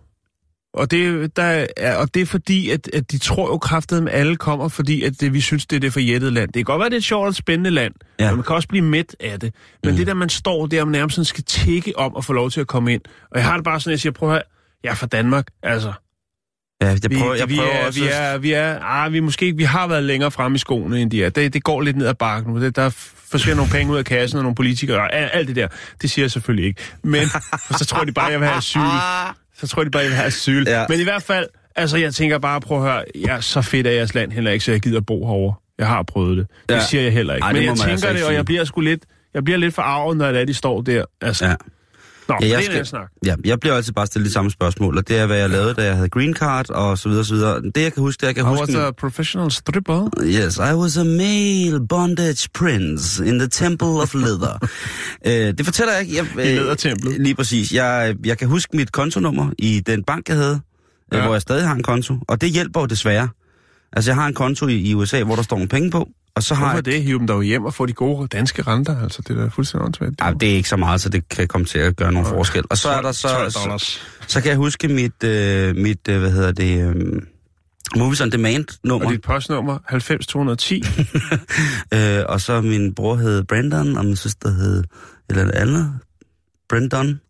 Og det, der er, og det er fordi, at, at de tror jo kraftet, at alle kommer, fordi at det, vi synes, det er det forjættede land. Det kan godt være, det er et sjovt og spændende land, ja. Men man kan også blive mæt af det. Men mm. det der, man står der og nærmest sådan skal tække om at få lov til at komme ind. Og jeg har det bare sådan, at jeg siger, prøv at høre, jeg er fra Danmark, altså. Ja, jeg Vi, prøver, jeg vi, prøver er, også... vi er, vi er, ah, vi, måske, vi har været længere fremme i skoene, end de er. Det, det går lidt ned ad bakken nu. Det, der forsvinder nogle penge ud af kassen, og nogle politikere, og alt det der. Det siger jeg selvfølgelig ikke. Men så tror de bare, at jeg vil have asyl. Så tror de bare, jeg vil have asyl. Ja. Men i hvert fald, altså jeg tænker bare, prøv at høre, jeg er så fedt af jeres land heller ikke, så jeg gider bo herovre. Jeg har prøvet det. Det Ja. siger jeg heller ikke. Ej, Men jeg tænker altså det, og jeg bliver sgu lidt, jeg bliver lidt forarvet, når det er, de står der. Altså, Ja. Nå, Ja, jeg det er skal- snak. Ja, jeg bliver altid bare stillet de samme spørgsmål, og det er, hvad jeg lavede, da jeg havde green card, og så videre, så videre. Det, jeg kan huske, det jeg kan I huske... was a professional stripper. Yes, I was a male bondage prince in the temple of leather. øh, det fortæller jeg ikke. Jeg, I lædertemplet. Lige præcis. Jeg, jeg kan huske mit kontonummer i den bank, jeg havde, ja. Ja. hvor jeg stadig har en konto, og det hjælper jo desværre. Altså, jeg har en konto i, i USA, hvor der står nogle penge på, og så har Hvorfor jeg... det? Hive dem dog hjem og få de gode danske renter. Altså, det er da fuldstændig åndssvagt. Ej, det er ikke så meget, så det kan komme til at gøre nogen forskel. Og så er der så... 12 så, så kan jeg huske mit, øh, mit øh, hvad hedder det, øh, Movies on Demand nummer. Og dit postnummer 90210. Øh, og så min bror hed Brandon, og min søster hed et eller andet andet. Brandon.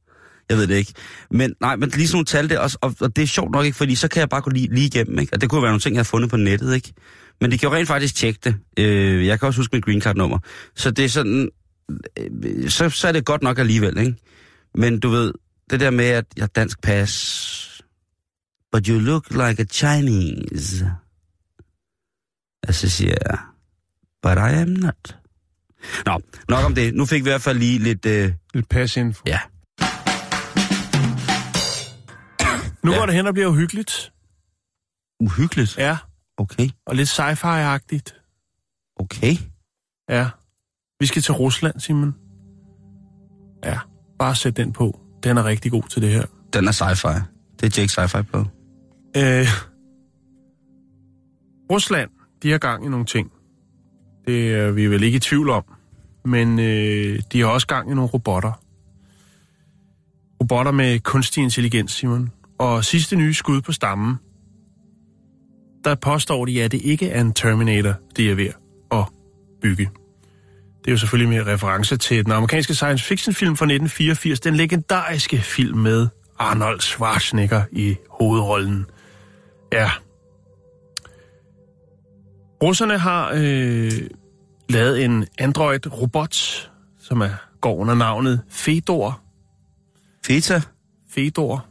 Jeg ved det ikke. Men nej, men lige sådan nogle tal der, og, og, og det er sjovt nok ikke, fordi så kan jeg bare gå lige, lige igennem, ikke? Og det kunne være nogle ting, jeg har fundet på nettet, ikke? Men det kan jo rent faktisk tjekke det. Øh, jeg kan også huske mit green card nummer. Så det er sådan, øh, så, så er det godt nok alligevel, ikke? Men du ved, det der med, at jeg har dansk pas, but you look like a Chinese. Og så siger jeg, but I am not. Nå, nok om det. Nu fik vi i hvert fald lige lidt... Øh, Lidt pasinfo. ja, Nu Ja. går det hen og bliver uhyggeligt. uhyggeligt. Ja. Okay, og lidt sci-fi-agtigt. okay. Ja. Vi skal til Rusland, Simon. Ja, bare sæt den på. Den er rigtig god til det her. Den er sci-fi. Det er Jake sci-fi på. Øh, Rusland, de har gang i nogle ting. Det er vi vel ikke i tvivl om. Men øh, de har også gang i nogle robotter. Robotter med kunstig intelligens, Simon. Og sidste nye skud på stammen, der påstår de, at det ikke er en Terminator, de er ved at bygge. Det er jo selvfølgelig med reference til den amerikanske science fiction film fra 1984, den legendariske film med Arnold Schwarzenegger i hovedrollen. Ja. Russerne har øh, lavet en Android-robot, som er, går under navnet Fedor. Feta? Fedor.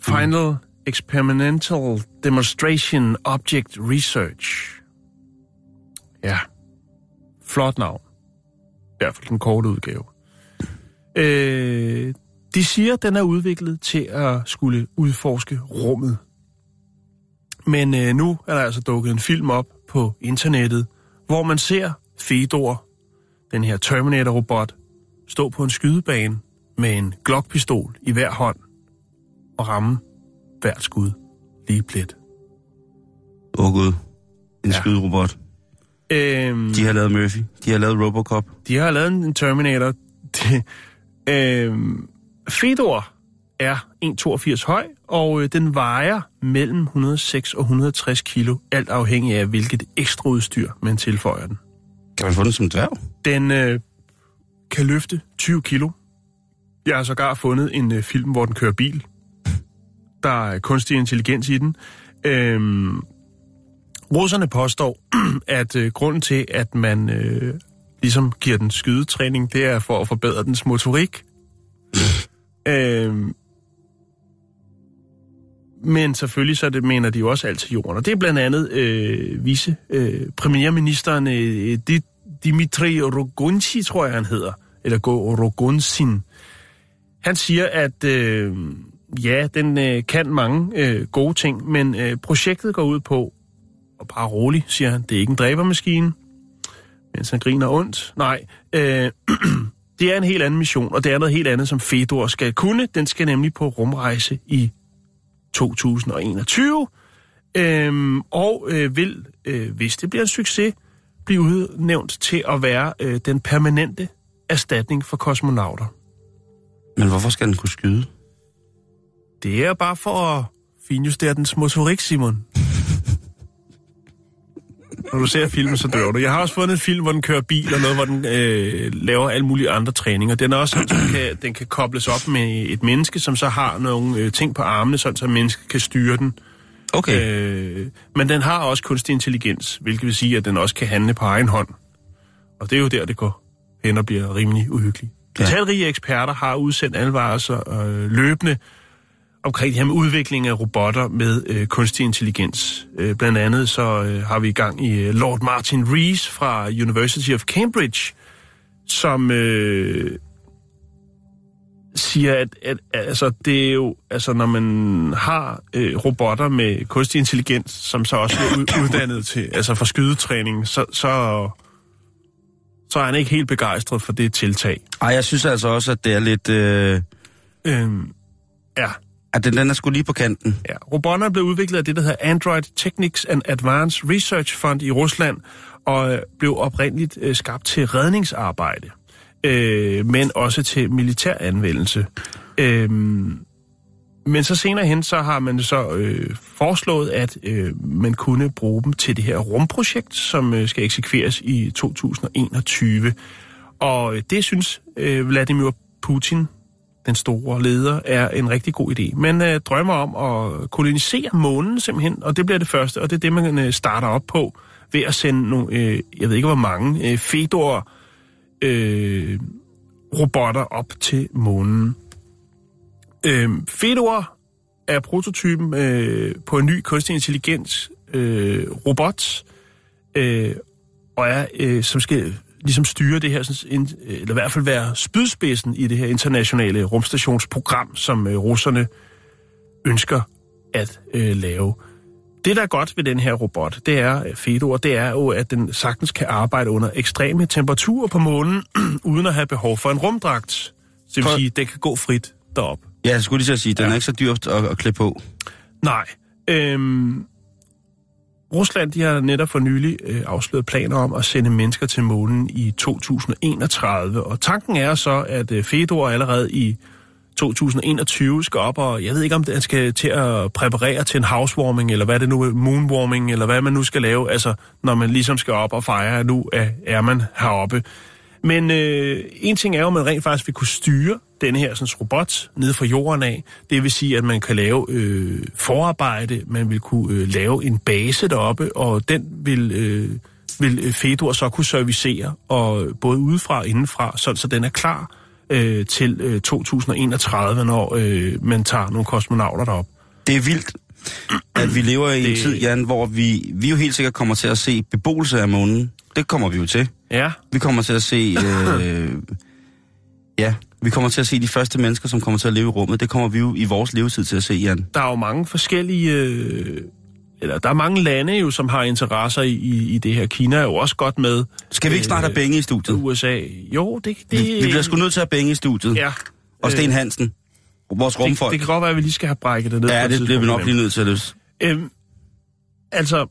Final Experimental Demonstration Object Research. Ja. Flot navn. I hvert fald den korte udgave. Øh, de siger, at den er udviklet til at skulle udforske rummet. Men øh, nu er der altså dukket en film op på internettet, hvor man ser Fedor, den her Terminator-robot, stå på en skydebane med en Glock-pistol i hver hånd og ramme hvert skud lige plet. Åh oh, gud. En Ja. skyderobot. Øhm, De har lavet Murphy. De har lavet Robocop. de har lavet en Terminator. Det, øhm, Fedor er 1,82 høj, og øh, den vejer mellem 106 og 160 kilo, alt afhængig af hvilket ekstra udstyr man tilføjer den. Kan man få den som dværg? Den øh, kan løfte 20 kilo. Jeg har sågar fundet en øh, film, hvor den kører bil. Der er kunstig intelligens i den. Øhm, russerne påstår, at øh, grunden til, at man øh, ligesom giver den skydetræning, det er for at forbedre dens motorik. øhm, men selvfølgelig så det mener de jo også alt til jorden. Og det er blandt andet øh, vice øh, premierministeren øh, Dimitri Rogunci, tror jeg han hedder, eller Go Rogunsin. Han siger, at øh, ja, den øh, kan mange øh, gode ting, men øh, projektet går ud på, og bare rolig, siger han, det er ikke en dræbermaskine, mens han griner ondt. Nej, øh, det er en helt anden mission, og det er noget helt andet, som Fedor skal kunne. Den skal nemlig på rumrejse i 2021, øh, og øh, vil, øh, hvis det bliver en succes, blive udnævnt til at være øh, den permanente erstatning for kosmonauter. Men hvorfor skal den kunne skyde? Det er bare for at finjustere dens motorik, Simon. Når du ser filmen, så dør du. Jeg har også fundet en film, hvor den kører bil, og noget, hvor den øh, laver alle mulige andre træninger. Den er også sådan, så den kan, den kan kobles op med et menneske, som så har nogle øh, ting på armene, sådan så mennesket kan styre den. Okay. Øh, men den har også kunstig intelligens, hvilket vil sige, at den også kan handle på egen hånd. Og det er jo der, det går hen og bliver rimelig uhyggeligt. Ja. Talrige eksperter har udsendt advarsler øh, løbende omkring det her med udvikling af robotter med øh, kunstig intelligens. Øh, blandt andet så øh, har vi i gang i øh, Lord Martin Rees fra University of Cambridge, som øh, siger, at, at altså, det er jo, altså, når man har øh, robotter med kunstig intelligens, som så også er ud, uddannet til, altså for skydetræning, så, så, så er han ikke helt begejstret for det tiltag. Ej, jeg synes altså også, at det er lidt... Øh, Øhm, ja, at den, den er sgu lige på kanten. Ja, robotterne blev udviklet af det, der hedder Android Technics and Advanced Research Fund i Rusland, og øh, blev oprindeligt øh, skabt til redningsarbejde, øh, men også til militær anvendelse. Øh, men så senere hen, så har man så øh, foreslået, at øh, man kunne bruge dem til det her rumprojekt, som øh, skal eksekveres i 2021. Og øh, det synes øh, Vladimir Putin, den store leder, er en rigtig god idé. Man øh, drømmer om at kolonisere månen simpelthen, og det bliver det første, og det er det, man øh, starter op på ved at sende nogle, øh, jeg ved ikke hvor mange, øh, Fedor øh, robotter op til månen. Øh, Fedor er prototypen øh, på en ny kunstig intelligens øh, robot, øh, og er, øh, som skal ligesom styre det her, sådan, eller i hvert fald være spydspidsen i det her internationale rumstationsprogram, som øh, russerne ønsker at øh, lave. det, der er godt ved den her robot, det er, Fedor, det er jo, at den sagtens kan arbejde under ekstreme temperaturer på månen, uden at have behov for en rumdragt. Så det vil Prøv- sige, at det kan gå frit derop. Ja, jeg skulle lige at sige, den Ja. er ikke så dyrt at, at klæde på. Nej. Øhm, Rusland de har netop for nylig øh, afsløret planer om at sende mennesker til månen i 2031. Og tanken er så, at øh, Fedor allerede i 2021 skal op, og jeg ved ikke, om det, han skal til at præparere til en housewarming, eller hvad det nu er, moonwarming, eller hvad man nu skal lave, altså når man ligesom skal op og fejre, at nu er, er man heroppe. Men øh, en ting er jo, at man rent faktisk vil kunne styre denne her sådan, robot nede fra jorden af. Det vil sige, at man kan lave øh, forarbejde, man vil kunne øh, lave en base deroppe, og den vil, øh, vil øh, Fedor så kunne servicere, og både udefra og indenfra, sådan, så den er klar øh, til øh, 2031, når øh, man tager nogle kosmonauter derop. Det er vildt, at vi lever i en Det- tid, Jan, hvor vi, vi jo helt sikkert kommer til at se beboelse af månen. Det kommer vi jo til. Ja, Vi kommer til at se... Øh, ja, vi kommer til at se de første mennesker, som kommer til at leve i rummet. Det kommer vi jo i vores levetid til at se, Jan. der er jo mange forskellige... Øh, eller der er mange lande jo, som har interesser i, i, i det her. Kina er jo også godt med. Skal vi ikke snart have Benge i studiet? USA. Jo, det... det Vi, vi bliver sgu nødt til at have Benge i studiet. Ja. Og Sten Øh, Hansen, vores det, rumfolk. det kan godt være, at vi lige skal have brækket det ned. ja, et det bliver vi nok lige nødt til at løse. Øhm, altså,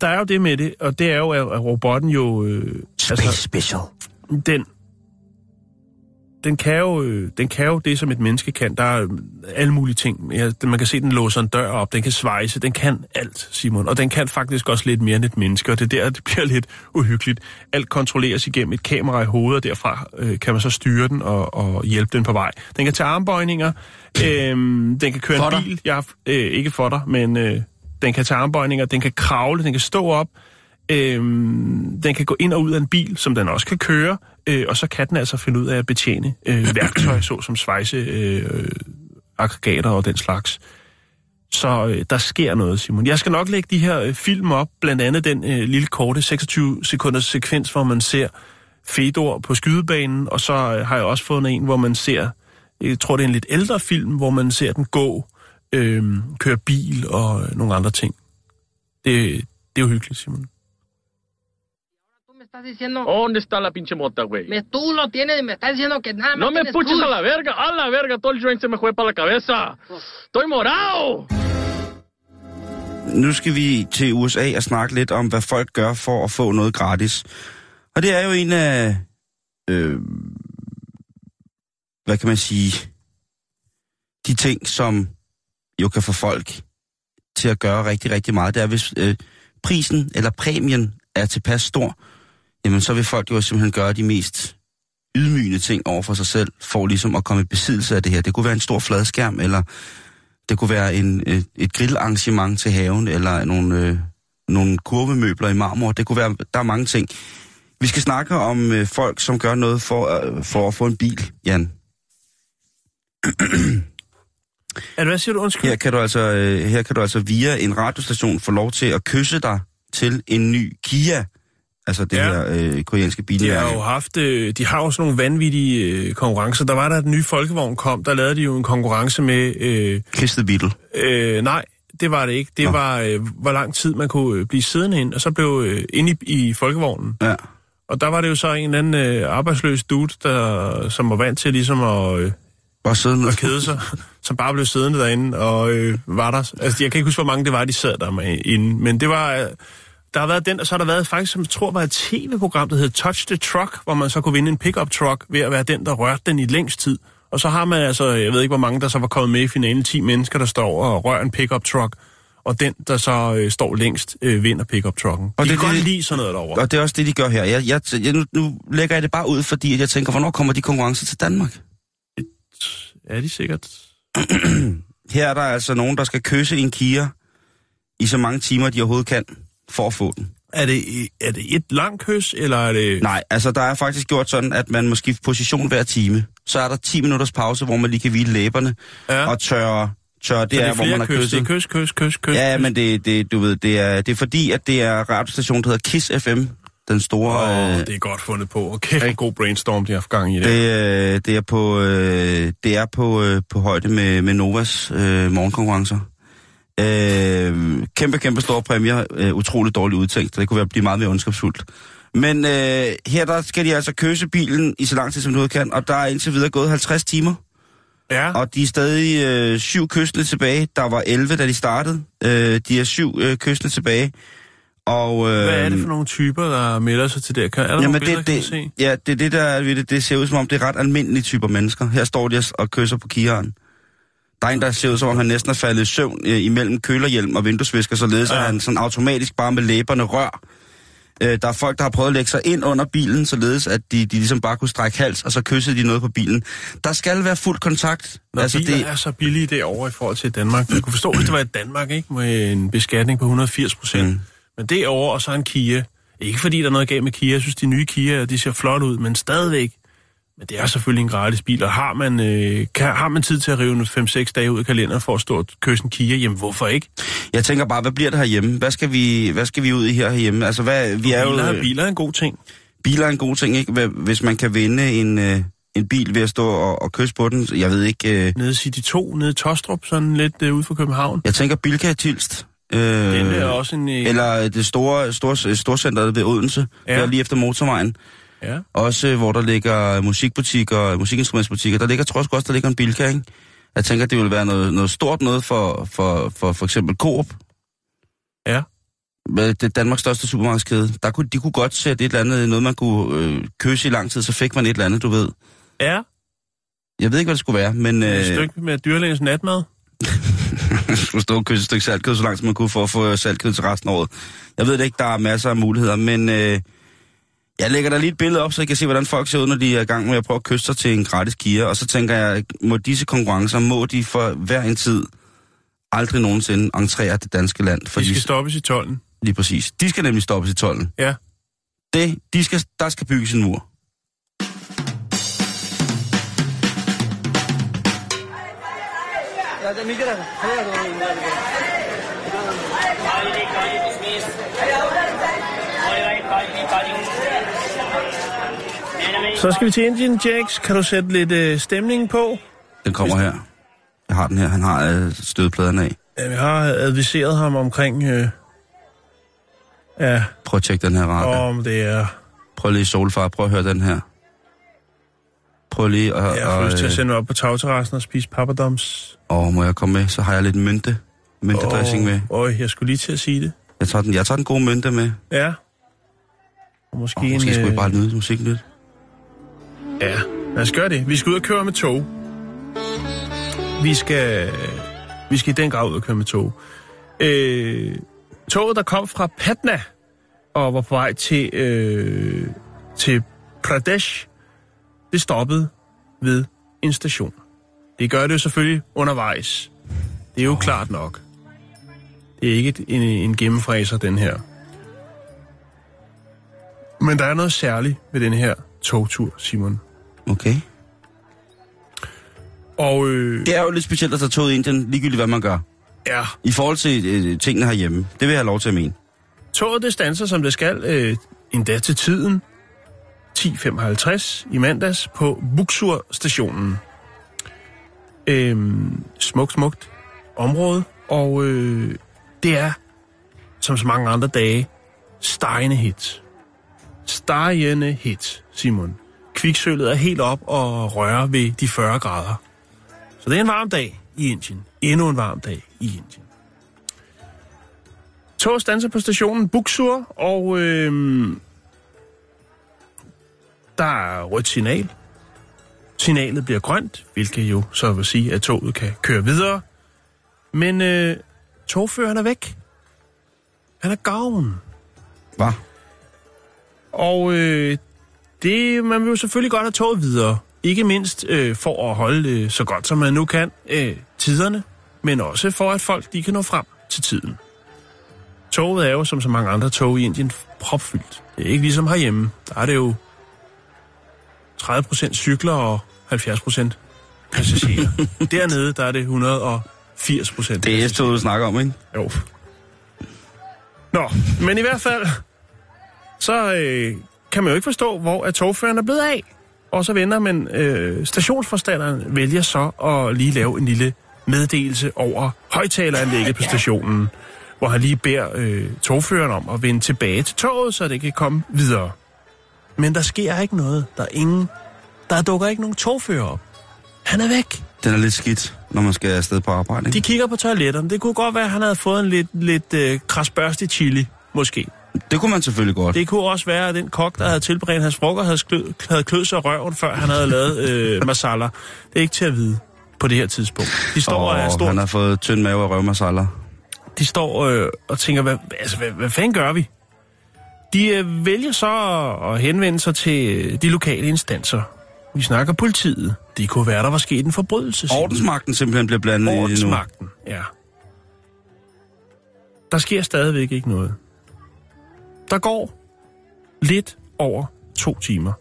der er jo det med det, og det er jo, at robotten jo... Øh, altså, Special. den, den, kan jo, øh, den kan jo det, som et menneske kan. Der er øh, alle mulige ting. Ja, man kan se, den låser en dør op, den kan svejse, den kan alt, Simon. Og den kan faktisk også lidt mere end et menneske, og det er der, det bliver lidt uhyggeligt. Alt kontrolleres igennem et kamera i hovedet, og derfra øh, kan man så styre den og, og hjælpe den på vej. Den kan tage armbøjninger, øh, den kan køre For en bil. Jeg har, øh, ikke for dig, men øh, den kan tage armbøjninger, den kan kravle, den kan stå op, Øhm, den kan gå ind og ud af en bil, som den også kan køre, øh, og så kan den altså finde ud af at betjene øh, værktøj, såsom svejse, øh, aggregater og den slags. Så øh, der sker noget, Simon. Jeg skal nok lægge de her øh, film op, blandt andet den øh, lille korte 26 sekunders sekvens, hvor man ser Fedor på skydebanen, og så øh, har jeg også fundet en, hvor man ser, jeg tror det er en lidt ældre film, hvor man ser den gå, øh, køre bil og øh, nogle andre ting. Det, det er jo hyggeligt, Simon. Estás diciendo... ¿Dónde está la pinche mota, güey? Me, tú lo tienes y me estás diciendo que nada más No me puches tú. a la verga, a la verga, todo el joint se me fue para la cabeza. Estoy morado. Nu skal vi til USA og snakke lidt om, hvad folk gør for at få noget gratis. Og det er jo en af... Øh, hvad kan man sige? De ting, som jo kan få folk til at gøre rigtig, rigtig meget. Det er, hvis øh, prisen eller præmien er tilpas stor, jamen så vil folk jo simpelthen gøre de mest ydmygende ting over for sig selv, for ligesom at komme i besiddelse af det her. Det kunne være en stor fladskærm, eller det kunne være en, et, et grillarrangement til haven, eller nogle, øh, nogle kurvemøbler i marmor. Det kunne være, der er mange ting. Vi skal snakke om øh, folk, som gør noget for, øh, for at få en bil, Jan. Er det, hvad siger du? Undskyld. Her kan, du altså, øh, her kan du altså via en radiostation få lov til at kysse dig til en ny Kia. Altså det Ja. her øh, koreanske De bilmærke. har jo haft, øh, de har jo sådan nogle vanvittige øh, konkurrencer. Der var der, den nye Folkevogn kom, der lavede de jo en konkurrence med, øh, Kiss the Beetle. øh, nej, det var det ikke. Det Nå. var, øh, hvor lang tid man kunne øh, blive siddende ind, og så blev øh, inde i, i Folkevognen. Ja. Og der var det jo så en eller anden øh, arbejdsløs dude, der, som var vant til ligesom at, øh, Bare sidde ned. at kede sig, som bare blev siddende derinde og øh, var der. Altså, jeg kan ikke huske, hvor mange det var, de sad der med inde, men det var... Øh, der har været den, og så har der været faktisk, som jeg tror var et tv-program, der hed Touch the Truck, hvor man så kunne vinde en pickup truck ved at være den, der rørte den i længst tid. Og så har man altså, jeg ved ikke, hvor mange der så var kommet med i finalen, 10 mennesker, der står og rører en pickup truck, og den, der så øh, står længst, øh, vinder pickup trucken. Og de det er kan godt det- lide sådan noget derovre. Og det er også det, de gør her. Jeg, jeg, jeg, nu, nu lægger jeg det bare ud, fordi jeg tænker, hvornår kommer de konkurrencer til Danmark? Er de sikkert? Her er der altså nogen, der skal kysse en Kia i så mange timer, de overhovedet kan, for at få den. Er det, er det et langt kys, eller er det... Nej, altså der er faktisk gjort sådan, at man må skifte position hver time. Så er der 10 minutters pause, hvor man lige kan hvile læberne Ja. og tørre, tørre Så det, er, hvor man har kys, kysset. det er kys, kys, kys, kys. Ja, men det, det, du ved, det er, det er fordi, at det er radiostationen, der hedder Kiss FM. Den store... Åh, øh, det er godt fundet på. Og kæft, en god brainstorm, de har haft gang i det. det, øh, det er på, øh, det er på, øh, på højde med, med Novas øh, morgenkonkurrencer. Øh, kæmpe, kæmpe store præmier. Øh, utroligt dårligt udtænkt. Det kunne være blive meget mere ondskabsfuldt. Men øh, her der skal de altså køse bilen i så lang tid, som du kan, og der er indtil videre gået 50 timer. Ja. Og de er stadig øh, syv kystende tilbage. Der var 11, da de startede. Øh, de er syv øh, kystende tilbage. Og, øh, Hvad er det for nogle typer, der melder sig til det? Kan, er der Jamen, nogle billeder, det, kan det, se? ja, det er det, der er ved det. Det ser ud som om, det er ret almindelige typer mennesker. Her står de og kysser på kigeren. Der er en, der ser ud som om, han næsten er faldet i søvn øh, imellem kølerhjelm og vinduesvisker, således ja. At han sådan automatisk bare med læberne rør. Øh, der er folk, der har prøvet at lægge sig ind under bilen, således at de, de ligesom bare kunne strække hals, og så kyssede de noget på bilen. Der skal være fuld kontakt. Når altså, biler det... er så billige derovre i forhold til Danmark. Jeg kunne forstå, hvis det var i Danmark, ikke? Med en beskatning på 180 procent. Mm. Men derovre, og så en Kia. Ikke fordi der er noget galt med Kia. Jeg synes, de nye Kia, de ser flot ud, men stadigvæk. Men det er selvfølgelig en gratis bil, og har man, øh, kan, har man tid til at rive 5-6 dage ud af kalenderen for at stå og kysse en Kia, jamen hvorfor ikke? Jeg tænker bare, hvad bliver det herhjemme? Hvad skal vi, hvad skal vi ud i her herhjemme? Altså, hvad, vi er biler, jo, biler er en god ting. biler er en god ting, ikke? Hvis man kan vinde en, øh, en bil ved at stå og, og kysse på den, jeg ved ikke... Øh, Nede i City 2, nede i Tostrup, sådan lidt øh, ude for København. jeg tænker Bilka Tilst. Øh, Den er også en... Øh, Eller det store, store storcenteret ved Odense, ja. der lige efter motorvejen. Ja. Også øh, hvor der ligger musikbutikker, musikinstrumentsbutikker. Der ligger, jeg sgu også, der ligger en Bilka, ikke? Jeg tænker, det vil være noget, noget stort noget for for, for, for eksempel Coop. Ja. Med det Danmarks største supermarkedskæde. Der kunne, de kunne godt sætte et eller andet, noget man kunne øh, køse i lang tid, så fik man et eller andet, du ved. Ja, Jeg ved ikke, hvad det skulle være, men et øh, stykke med dyrlægens natmad. skulle stå og kysse et stykke saltkød, så langt som man kunne for at få saltkød til resten af året. Jeg ved det ikke, der er masser af muligheder, men øh, jeg lægger der lige et billede op, så I kan se, hvordan folk ser ud, når de er i gang med at prøve at kysse sig til en gratis Kia. Og så tænker jeg, må disse konkurrencer, må de for hver en tid aldrig nogensinde entrere det danske land. For De skal stoppes i tolden. Lige præcis. De skal nemlig stoppes i tolden. Ja. Det, de skal, der skal bygges en mur. Så skal vi til Indian Jacks. Kan du sætte lidt øh, stemning på? Den kommer her. Jeg har den her. Han har øh, stødpladerne af. Ja, vi har adviseret ham omkring... Øh, ja, Prøv at tjekke den her radio. om det er... Prøv lige solfar. Prøv at høre den her. Prøv lige at... Jeg har lyst til at øh, sende op på tagterrassen og spise pappadoms. Åh, må jeg komme med? Så har jeg lidt mynte. Myntedressing med. Øj, jeg skulle lige til at sige det. Jeg tager den, jeg tager den gode mynte med. Ja. Og måske, Oh, måske en, skulle vi øh, bare nyde musikken lidt. Ja, lad os gøre det. Vi skal ud og køre med tog. Vi skal, vi skal i den grad ud og køre med tog. Øh, toget, der kom fra Patna og var på vej til, øh, til Pradesh, det stoppede ved en station. Det gør det jo selvfølgelig undervejs. Det er jo klart nok. Det er ikke et- en, en gennemfræser, den her. Men der er noget særligt ved den her togtur, Simon. Okay. Og øh, Det er jo lidt specielt at tage toget i Indien, ligegyldigt hvad man gør. ja, I forhold til øh, tingene herhjemme. Det vil jeg have lov til at mene. toget det standser, som det skal, øh, endda til tiden. 10.55 i mandags på Buxur stationen. Øhm, smukt, smukt område, og øh, det er, som så mange andre dage, stegende hit. Stegende hit, Simon. Kviksølvet er helt op og rører ved de 40 grader. Så det er en varm dag i Indien. Endnu en varm dag i Indien. Toget standser på stationen Buxur, og øh, der er rødt signal. Signalet bliver grønt, hvilket jo så vil sige, at toget kan køre videre. Men øh, togføreren er væk. Han er gavn. Hvad? Og øh, det, man vil jo selvfølgelig godt have toget videre. Ikke mindst øh, for at holde øh, så godt som man nu kan øh, tiderne, men også for at folk de kan nå frem til tiden. Toget er jo som så mange andre tog i Indien propfyldt. Det er ikke ligesom herhjemme. Der er det jo 30% cykler og 70% passagerer. Dernede der er det 180 procent. Det er S-toget, du snakker om, ikke? Jo. Nå, men i hvert fald, så øh, kan man jo ikke forstå, hvor at togføreren er blevet af. Og så vender man, øh, stationsforstanderen vælger så at lige lave en lille meddelelse over højtaleranlægget på stationen, hvor han lige beder øh, togføreren om at vende tilbage til toget, så det kan komme videre. Men der sker ikke noget. Der er ingen... Der dukker ikke nogen togfører op. Han er væk. Den er lidt skidt, når man skal afsted på arbejde. Ikke? De kigger på toiletterne. Det kunne godt være, at han havde fået en lidt, lidt øh, krasbørstig chili, måske. Det kunne man selvfølgelig godt. Det kunne også være, at den kok, der havde tilberedt hans frokost, havde, klød, havde klød sig røven, før han havde lavet øh, masala. Det er ikke til at vide på det her tidspunkt. De står, og er stort, han har fået tynd mave og røvmasaller. de står øh, og tænker, hvad, altså, hvad, hvad fanden gør vi? De øh, vælger så at, henvende sig til øh, de lokale instanser. Vi snakker politiet. Det kunne være, der var sket en forbrydelse. Ordensmagten simpelthen bliver blandet i nu. Ordensmagten, ja. Der sker stadigvæk ikke noget. Der går lidt over to timer.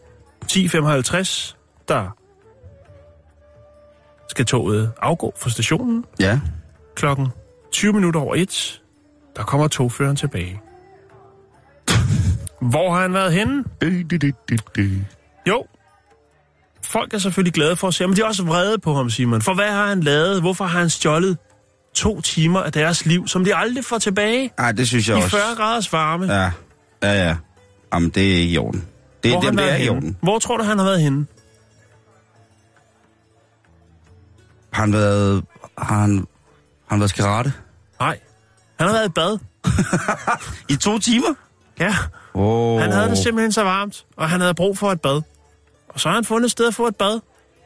10.55, der skal toget afgå fra stationen. Ja. Klokken 20 minutter over et, der kommer togføreren tilbage. Hvor har han været henne? Jo, folk er selvfølgelig glade for at se ham, men de er også vrede på ham, Simon. For hvad har han lavet? Hvorfor har han stjålet to timer af deres liv, som de aldrig får tilbage? Ej, det synes jeg I også. 40 graders varme. Ja, ja, ja. Jamen, det er ikke i orden. Det, Hvor har det, er været i henne? orden. Hvor tror du, han har været henne? Har han været... Har han, har han været skarate? Nej. Han har været i bad. I to timer? Ja. Oh. Han havde det simpelthen så varmt, og han havde brug for et bad. Og så har han fundet et sted at få et bad.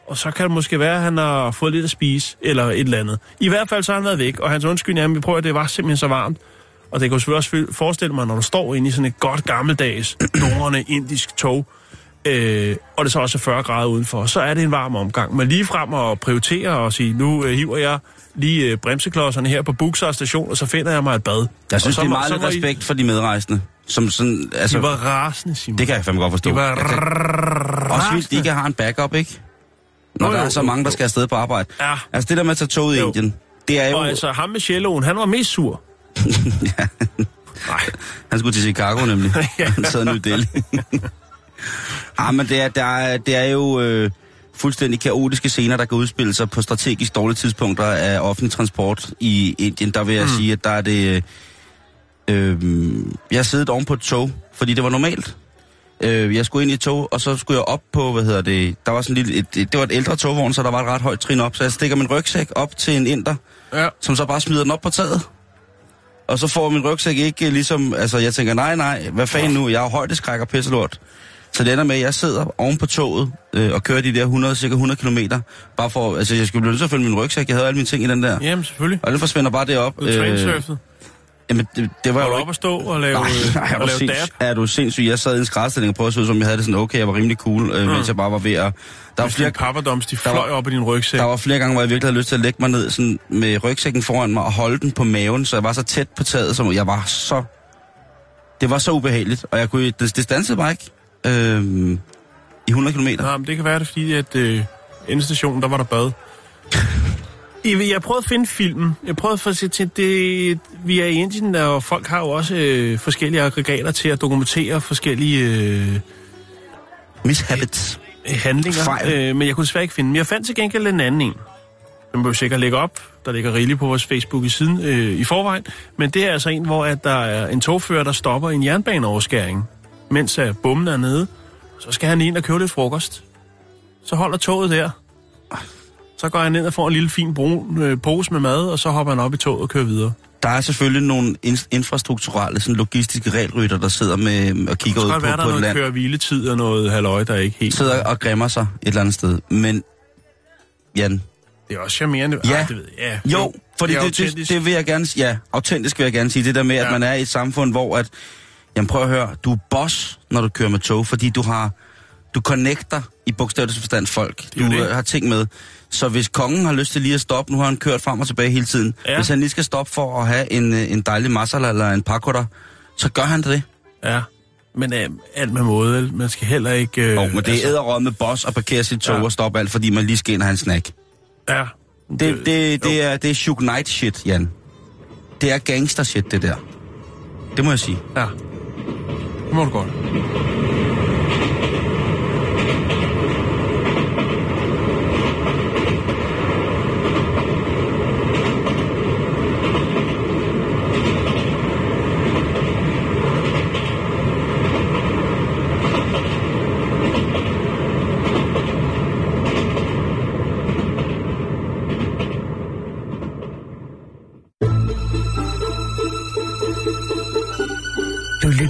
Og så kan det måske være, at han har fået lidt at spise, eller et eller andet. I hvert fald så har han været væk, og hans undskyldning er, at vi prøver, at det var simpelthen så varmt. Og det kan jo selvfølgelig også forestille mig, når du står inde i sådan et godt gammeldags, dungrende indisk tog, øh, og det så også er 40 grader udenfor, så er det en varm omgang. Men lige frem at prioritere og sige, nu øh, hiver jeg lige øh, bremseklodserne her på Buxar station, og så finder jeg mig et bad. Jeg synes, og så det er meget lidt I- respekt for de medrejsende. Som sådan, altså, De var rasende, Simon. Det kan jeg fandme godt forstå. De var kan- Også hvis de ikke har en backup, ikke? Når Jo, der er så mange, der skal afsted på arbejde. Ja. Altså det der med at tage toget i. Indien, det er jo... Og altså, ham med celloen, han var mest sur. Nej, Han skulle til Chicago nemlig. Ja. Han sad i New Delhi. ah, men det er, der er, det er jo øh, fuldstændig kaotiske scener, der kan udspille sig på strategisk dårlige tidspunkter af offentlig transport i Indien. Der vil jeg mm. sige, at der er det... Øh, jeg har siddet oven på et tog, fordi det var normalt. Øh, jeg skulle ind i et tog, og så skulle jeg op på, hvad hedder det, der var sådan lidt, et, et, det var et ældre togvogn, så der var et ret højt trin op, så jeg stikker min rygsæk op til en inder, ja. som så bare smider den op på taget. Og så får min rygsæk ikke ligesom, altså jeg tænker, nej, nej, hvad fanden nu, jeg har højdeskræk og pisselort. Så det ender med, at jeg sidder oven på toget øh, og kører de der 100, cirka 100 km. Bare for, altså jeg skulle blive nødt til at følge min rygsæk, jeg havde alle mine ting i den der. Jamen, selvfølgelig. Og den forsvinder bare derop. Er jamen, det, det var Var jo ikke... op at stå og lave, Nej, nej, og er du, lave dab? er du sindssyg? Jeg sad i en skrædstilling og prøvede at se ud, som jeg havde det sådan okay, jeg var rimelig cool, øh, mens jeg bare var ved at... Der var, flere, papperdoms, de der var- fløj op i din rygsæk. der var flere gange, hvor jeg virkelig havde lyst til at lægge mig ned sådan, med rygsækken foran mig og holde den på maven, så jeg var så tæt på taget, som jeg var så... Det var så ubehageligt, og jeg kunne, det, det stansede bare ikke øh, i 100 km. Nej, men det kan være det, fordi at øh, endestationen, der var der bad. Jeg, jeg prøvede at finde filmen. Jeg prøvede at se til det. Vi er i Indien, og folk har jo også øh, forskellige aggregater til at dokumentere forskellige øh, Mishabits. handlinger. Fejl. Øh, men jeg kunne desværre ikke finde den. Men jeg fandt til gengæld en anden en. Den må vi sikkert lægge op. Der ligger rigeligt på vores Facebook i siden øh, i forvejen. Men det er altså en, hvor at der er en togfører, der stopper en jernbaneoverskæring, mens bommen er nede. Så skal han ind og købe lidt frokost. Så holder toget der. Så går han ned og får en lille fin brun øh, pose med mad, og så hopper han op i toget og kører videre. Der er selvfølgelig nogle in- infrastrukturelle, sådan logistiske regelrytter, der sidder med og kigger ud på, være, der på et noget land. køre hviletid og noget halløj, der er ikke helt... Sidder og græmmer sig et eller andet sted. Men, Jan, Det er også charmerende. Ja. Ej, det ved jeg. Ja. Jo, fordi det, det, autentisk. det vil jeg gerne Ja, autentisk vil jeg gerne sige. Det der med, at Ja. man er i et samfund, hvor at... Jamen prøv at høre, du er boss, når du kører med tog, fordi du har... Du connecter i bogstaveligste forstand folk. Du det. øh, har ting med. Så hvis kongen har lyst til lige at stoppe, nu har han kørt frem og tilbage hele tiden. Ja. Hvis han lige skal stoppe for at have en, øh, en dejlig masala eller en pakoda, så gør han det. Ja, men øh, alt med måde. Man skal heller ikke... Øh, oh, men det er æderråd med boss at parkere sit tog Ja. og stoppe alt, fordi man lige skal ind og have en snack. Ja. Det, det, det, er, det er Shug Knight shit, Jan. Det er gangster shit, det der. Det må jeg sige. Ja. Det må du godt.